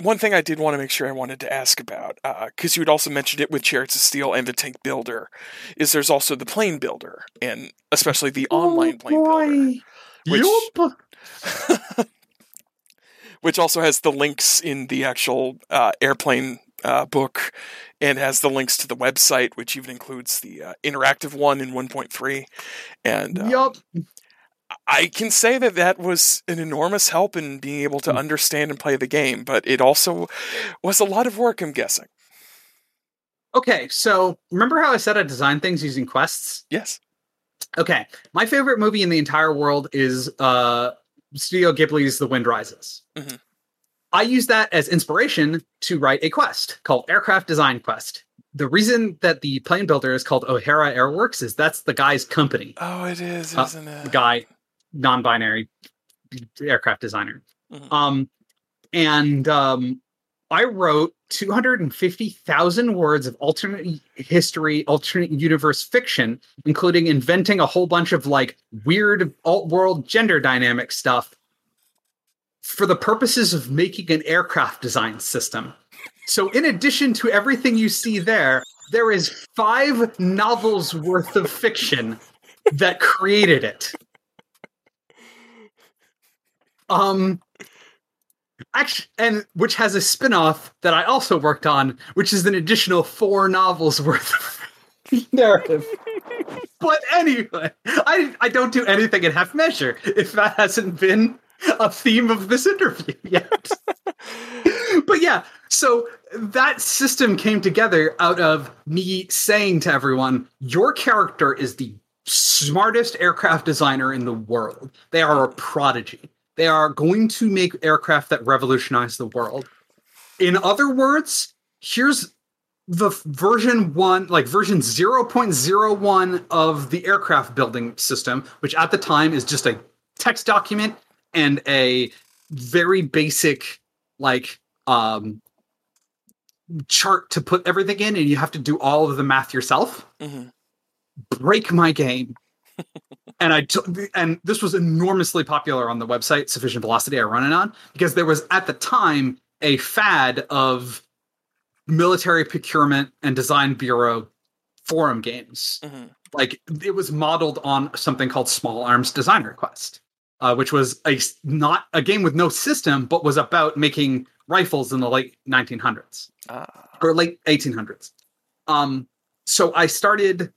one thing I did want to make sure I wanted to ask about, because you had also mentioned it with Chariots of Steel and the Tank Builder, is there's also the Plane Builder, and especially the online Plane Builder, which- [LAUGHS] which also has the links in the actual uh, airplane uh, book, and has the links to the website, which even includes the uh, interactive one in 1.3. And uh, Yup. I can say that that was an enormous help in being able to Mm. understand and play the game, but it also was a lot of work, I'm guessing. Okay, so remember how I said I designed things using quests? Yes. Okay, my favorite movie in the entire world is uh, Studio Ghibli's The Wind Rises. Mhm. I use that as inspiration to write a quest called Aircraft Design Quest. The reason that the plane builder is called O'Hara Airworks is that's the guy's company, Oh, it is, Uh, isn't it? the guy, non-binary aircraft designer. Mhm. Um, and um, I wrote 250,000 words of alternate history, alternate universe fiction, including inventing a whole bunch of like weird alt world gender dynamic stuff for the purposes of making an aircraft design system. So, in addition to everything you see there, there is five novels worth of fiction that created it. Um, actually, and which has a spin-off that I also worked on, which is an additional four novels worth of [LAUGHS] narrative. but anyway, I I don't do anything in half measure if that hasn't been [LAUGHS] a theme of this interview [LAUGHS] yet. but yeah, so that system came together out of me saying to everyone, your character is the smartest aircraft designer in the world. They are a prodigy. They are going to make aircraft that revolutionize the world. In other words, here's the version 1 like version 0.01 of the aircraft building system which at the time is just a text document and a very basic like um chart to put everything in and you have to do all of the math yourself Mhm. break my game [LAUGHS] and i t- and this was enormously popular on the website sufficient velocity i run it on because there was at the time a fad of military procurement and design bureau forum games Mhm. like it was modeled on something called small arms designer quest uh, which was a not a game with no system but was about making rifles in the late 1900s Ah. or late 1800s. Um, so I started,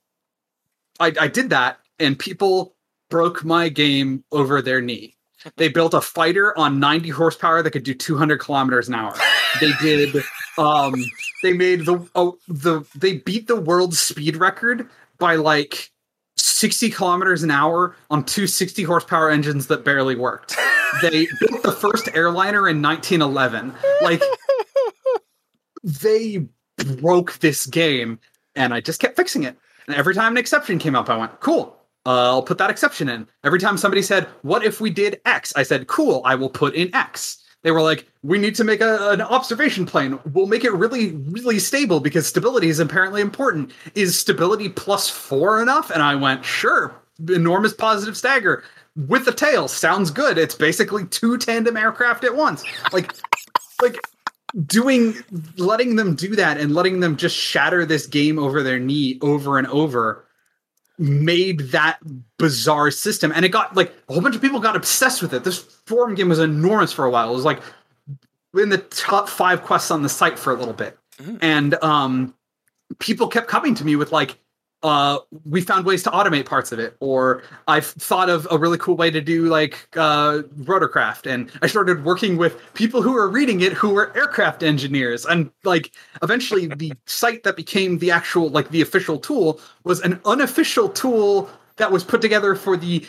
I, I did that, and people broke my game over their knee. [LAUGHS] They built a fighter on 90 horsepower that could do 200 kilometers an hour. They did, um, they made the oh, the they beat the world speed record by like 60 kilometers an hour on two 60 horsepower engines that barely worked. They [LAUGHS] built the first airliner in 1911. Like they broke this game and I just kept fixing it. And every time an exception came up, I went, cool, uh, I'll put that exception in. Every time somebody said, what if we did X? I said, cool, I will put in X. They were like, we need to make a, an observation plane. We'll make it really, really stable because stability is apparently important. Is stability plus four enough? And I went, sure, enormous positive stagger with the tail. Sounds good. It's basically two tandem aircraft at once. Like, like doing letting them do that and letting them just shatter this game over their knee over and over made that bizarre system. And it got like a whole bunch of people got obsessed with it. This forum game was enormous for a while. It was like in the top five quests on the site for a little bit. Mm. and um people kept coming to me with like uh we found ways to automate parts of it or i've thought of a really cool way to do like uh rotorcraft and i started working with people who were reading it who were aircraft engineers and like eventually the site that became the actual like the official tool was an unofficial tool that was put together for the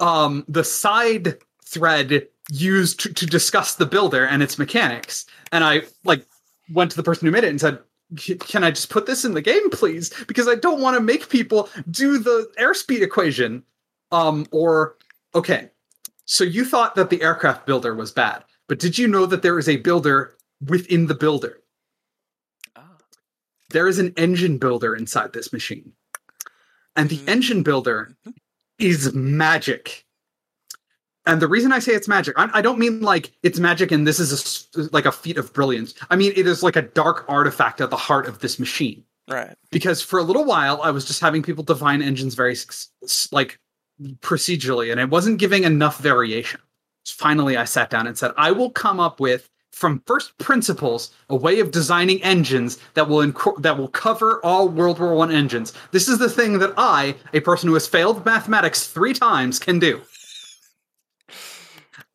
um the side thread used to, to discuss the builder and its mechanics and i like went to the person who made it and said "C- can I just put this in the game, please? Because I don't want to make people do the airspeed equation. Um, or okay, so you thought that the aircraft builder was bad, but did you know that there is a builder within the builder? Ah. There is an engine builder inside this machine, and the Mhm. engine builder is magic. And the reason I say it's magic, I, I don't mean like it's magic and this is a like a feat of brilliance. I mean it is like a dark artifact at the heart of this machine. Right. Because for a little while, I was just having people define engines very like procedurally, and it wasn't giving enough variation. Finally, I sat down and said, I will come up with from first principles a way of designing engines that will inco- that will cover all World War One engines. This is the thing that I, a person who has failed mathematics three times, can do.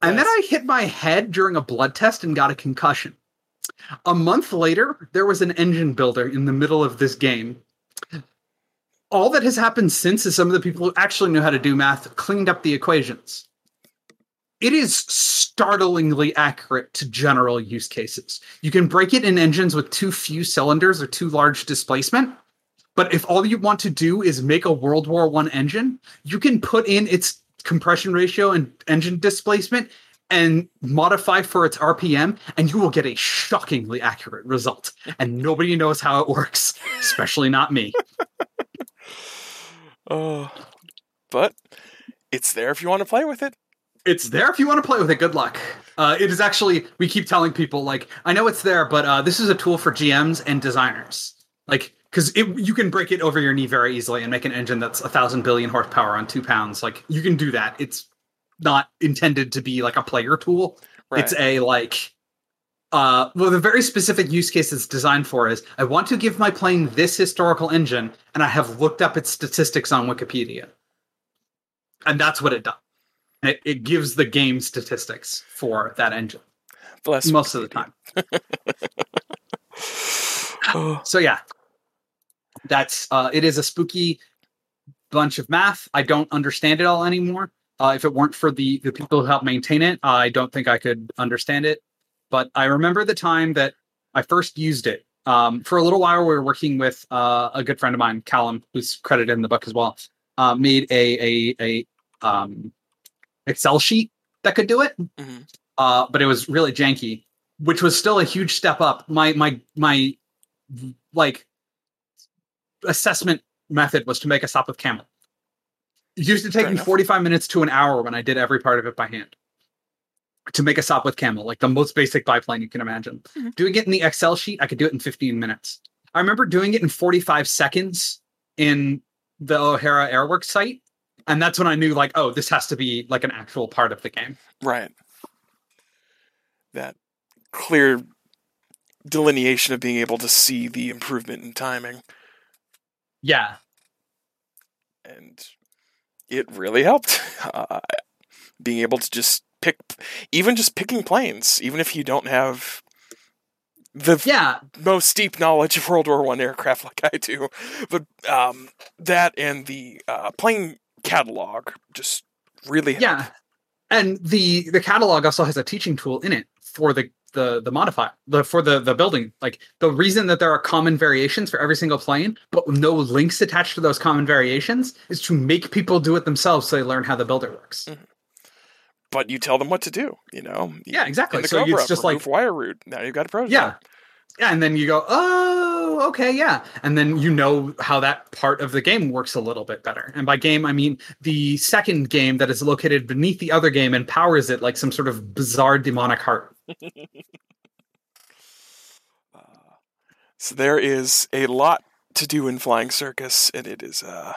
And then I hit my head during a blood test and got a concussion. A month later, there was an engine builder in the middle of this game. All that has happened since is some of the people who actually knew how to do math cleaned up the equations. It is startlingly accurate to general use cases. You can break it in engines with too few cylinders or too large displacement. But if all you want to do is make a World War One engine, you can put in its compression ratio and engine displacement and modify for its RPM, and you will get a shockingly accurate result. And nobody knows how it works, [LAUGHS] especially not me. [LAUGHS] Oh, but it's there if you want to play with it. It's there if you want to play with it. Good luck. Uh, it is actually, we keep telling people, like, I know it's there, but uh, this is a tool for GMs and designers. Like, because you can break it over your knee very easily and make an engine that's a thousand billion horsepower on two pounds. Like, you can do that. It's not intended to be like a player tool. Right. It's a like uh well the very specific use case it's designed for is I want to give my plane this historical engine and I have looked up its statistics on Wikipedia. And that's what it does. It, it gives the game statistics for that engine Bless most of the time. Oh, [LAUGHS] So yeah. That's uh it is a spooky bunch of math. I don't understand it all anymore. Uh, if it weren't for the the people who help maintain it, I don't think I could understand it. But I remember the time that I first used it. Um, for a little while, we were working with uh, a good friend of mine, Callum, who's credited in the book as well. Uh, made a a a um, Excel sheet that could do it, mhm. uh, but it was really janky, which was still a huge step up. My my my like assessment method was to make a Sopwith Camel. It used to take Fair me enough. 45 minutes to an hour when I did every part of it by hand. To make a Sopwith Camel, like the most basic biplane you can imagine. Mhm. Doing it in the Excel sheet, I could do it in 15 minutes. I remember doing it in 45 seconds in the O'Hara Airworks site. And that's when I knew, like, oh, this has to be like an actual part of the game. Right. That clear delineation of being able to see the improvement in timing. Yeah. and it really helped. [LAUGHS] Uh, being able to just pick, even just picking planes, even if you don't have the Yeah. most deep knowledge of World War One aircraft [LAUGHS] like I do, but um, that and the uh, plane catalog just really help. Yeah. And the the catalog also has a teaching tool in it for the the the modifier the for the the building like the reason that there are common variations for every single plane but no links attached to those common variations is to make people do it themselves so they learn how the builder works mm-hmm. But you tell them what to do, you know. Yeah, exactly. So Cobra, it's just like- wire root. Now you've got a prototype. yeah yeah and then you go oh okay yeah and then you know how that part of the game works a little bit better and by game i mean the second game that is located beneath the other game and powers it like some sort of bizarre demonic heart [LAUGHS] Uh, so there is a lot to do in Flying Circus, and it is a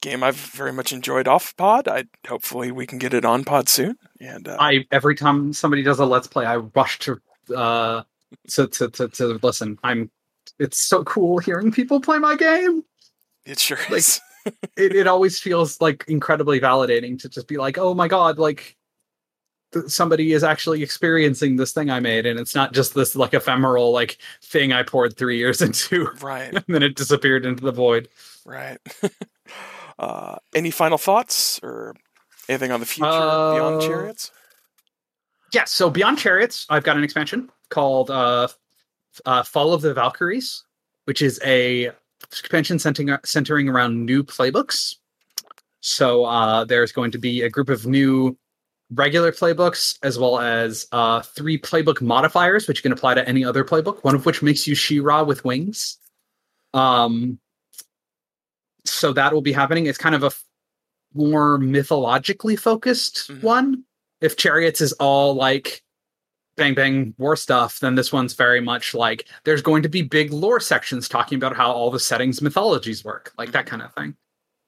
game I've very much enjoyed off pod. I hopefully we can get it on pod soon. And uh, I every time somebody does a let's play, I rush to uh to to to, to listen. I'm it's so cool hearing people play my game. it sure like- is. [LAUGHS] It it always feels like incredibly validating to just be like, oh my god, like somebody is actually experiencing this thing I made, and it's not just this like ephemeral like thing I poured three years [LAUGHS] into, Right, and then it disappeared into the void. right. [LAUGHS] uh, any final thoughts or anything on the future Uh, beyond chariots? Yeah, so Beyond Chariots, I've got an expansion called uh, uh, Fall of the Valkyries, which is a expansion centering, centering around new playbooks. So uh, there's going to be a group of new regular playbooks, as well as uh, three playbook modifiers, which you can apply to any other playbook. One of which makes you She-Ra with wings. Um, so that will be happening. It's kind of a more mythologically focused Mhm. one. If Chariots is all like bang bang war stuff, then this one's very much like there's going to be big lore sections talking about how all the settings mythologies work, like that kind of thing.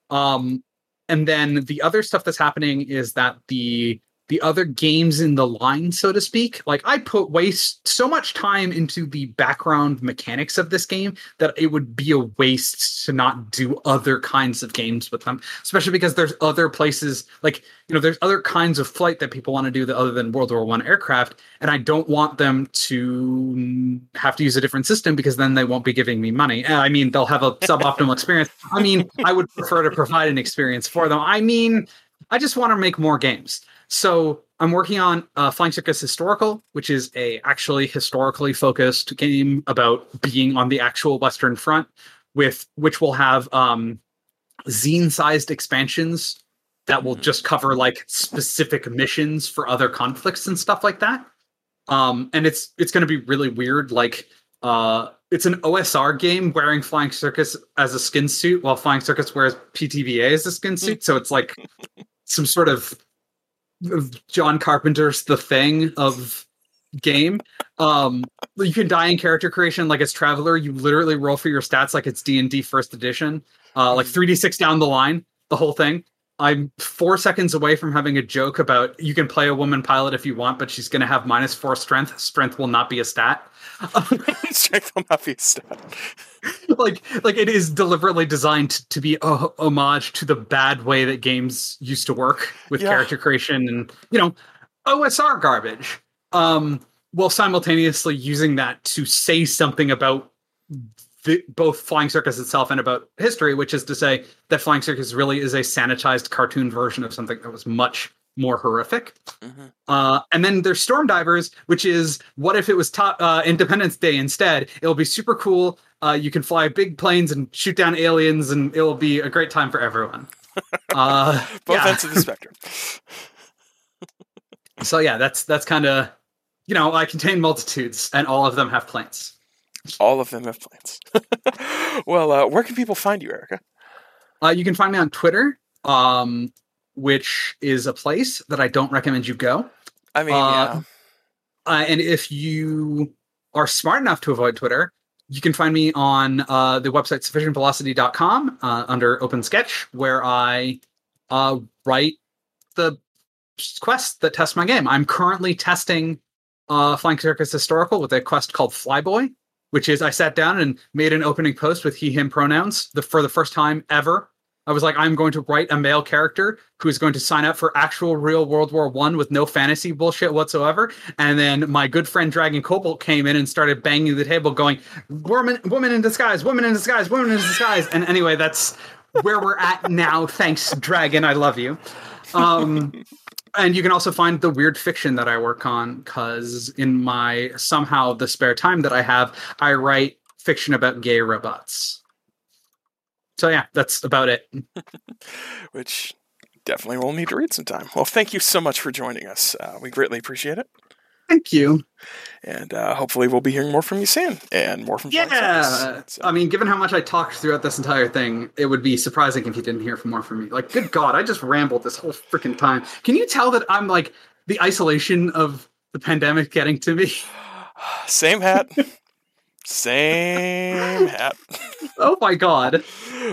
Um, and then the other stuff that's happening is that the the other games in the line, so to speak. Like I put waste so much time into the background mechanics of this game that it would be a waste to not do other kinds of games with them, especially because there's other places like you know there's other kinds of flight that people want to do that other than World War One aircraft, and I don't want them to have to use a different system because then they won't be giving me money. Eh, I mean, they'll have a [LAUGHS] suboptimal experience. I mean, I would prefer to provide an experience for them. I mean, I just want to make more games. So I'm working on uh, Flying Circus Historical, which is a actually historically focused game about being on the actual Western Front, with which will have um, zine-sized expansions that will just cover like specific missions for other conflicts and stuff like that. Um, and it's it's going to be really weird. Like uh, it's an OSR game wearing Flying Circus as a skin suit, while Flying Circus wears PbtA as a skin suit. So it's like some sort of John Carpenter's The Thing of game. Um, you can die in character creation like it's Traveller. You literally roll for your stats like it's D and D First Edition, uh, like three d six down the line, the whole thing. I'm four seconds away from having a joke about you can play a woman pilot if you want, but she's going to have minus four strength. Strength will not be a stat. Strength will not be a stat. like, like it is deliberately designed to be a homage to the bad way that games used to work with Yeah. character creation and you know OSR garbage. Um, while simultaneously using that to say something about the, both Flying Circus itself and about history, which is to say that Flying Circus really is a sanitized cartoon version of something that was much more horrific. Mhm. Uh, and then there's Storm Divers, which is what if it was top, uh, Independence Day instead? It'll be super cool. Uh, you can fly big planes and shoot down aliens, and it'll be a great time for everyone. [LAUGHS] Uh, Both ends of the [LAUGHS] spectrum. So yeah, that's that's kind of you know I contain multitudes, and all of them have planes. All of them have plans. [LAUGHS] well, uh, where can people find you, Erica? Uh, you can find me on Twitter, um, which is a place that I don't recommend you go. I mean, Uh, Uh, and if you are smart enough to avoid Twitter, you can find me on uh, the website sufficientvelocity.com uh, under Open Sketch, where I uh, write the quests that test my game. I'm currently testing uh, Flying Circus Historical with a quest called Flyboy, which is I sat down and made an opening post with he, him pronouns the, for the first time ever. I was like, I'm going to write a male character who is going to sign up for actual real World War One with no fantasy bullshit whatsoever. And then my good friend Dragon Cobalt came in and started banging the table, going, "Woman, woman in disguise, woman in disguise, woman in disguise." And anyway, that's where we're at now. Thanks, Dragon. I love you. Um, and you can also find the weird fiction that I work on because in my somehow the spare time that I have, I write fiction about gay robots. So yeah, that's about it. [LAUGHS] which definitely we'll need to read sometime. Well, thank you so much for joining us. Uh, we greatly appreciate it. Thank you. And uh, hopefully we'll be hearing more from you soon and more from Yeah. So- I mean, given how much I talked throughout this entire thing, it would be surprising if you didn't hear from more from me. Like, good God, I just rambled this whole freaking time. Can you tell that I'm like the isolation of the pandemic getting to me? [SIGHS] Same hat. [LAUGHS] Same [LAUGHS] hat. Oh my God.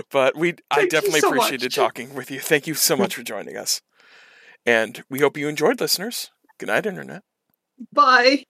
But we I Thank definitely so appreciated much. talking with you. Thank you so much for joining us. And we hope you enjoyed listeners. Good night, Internet. Bye.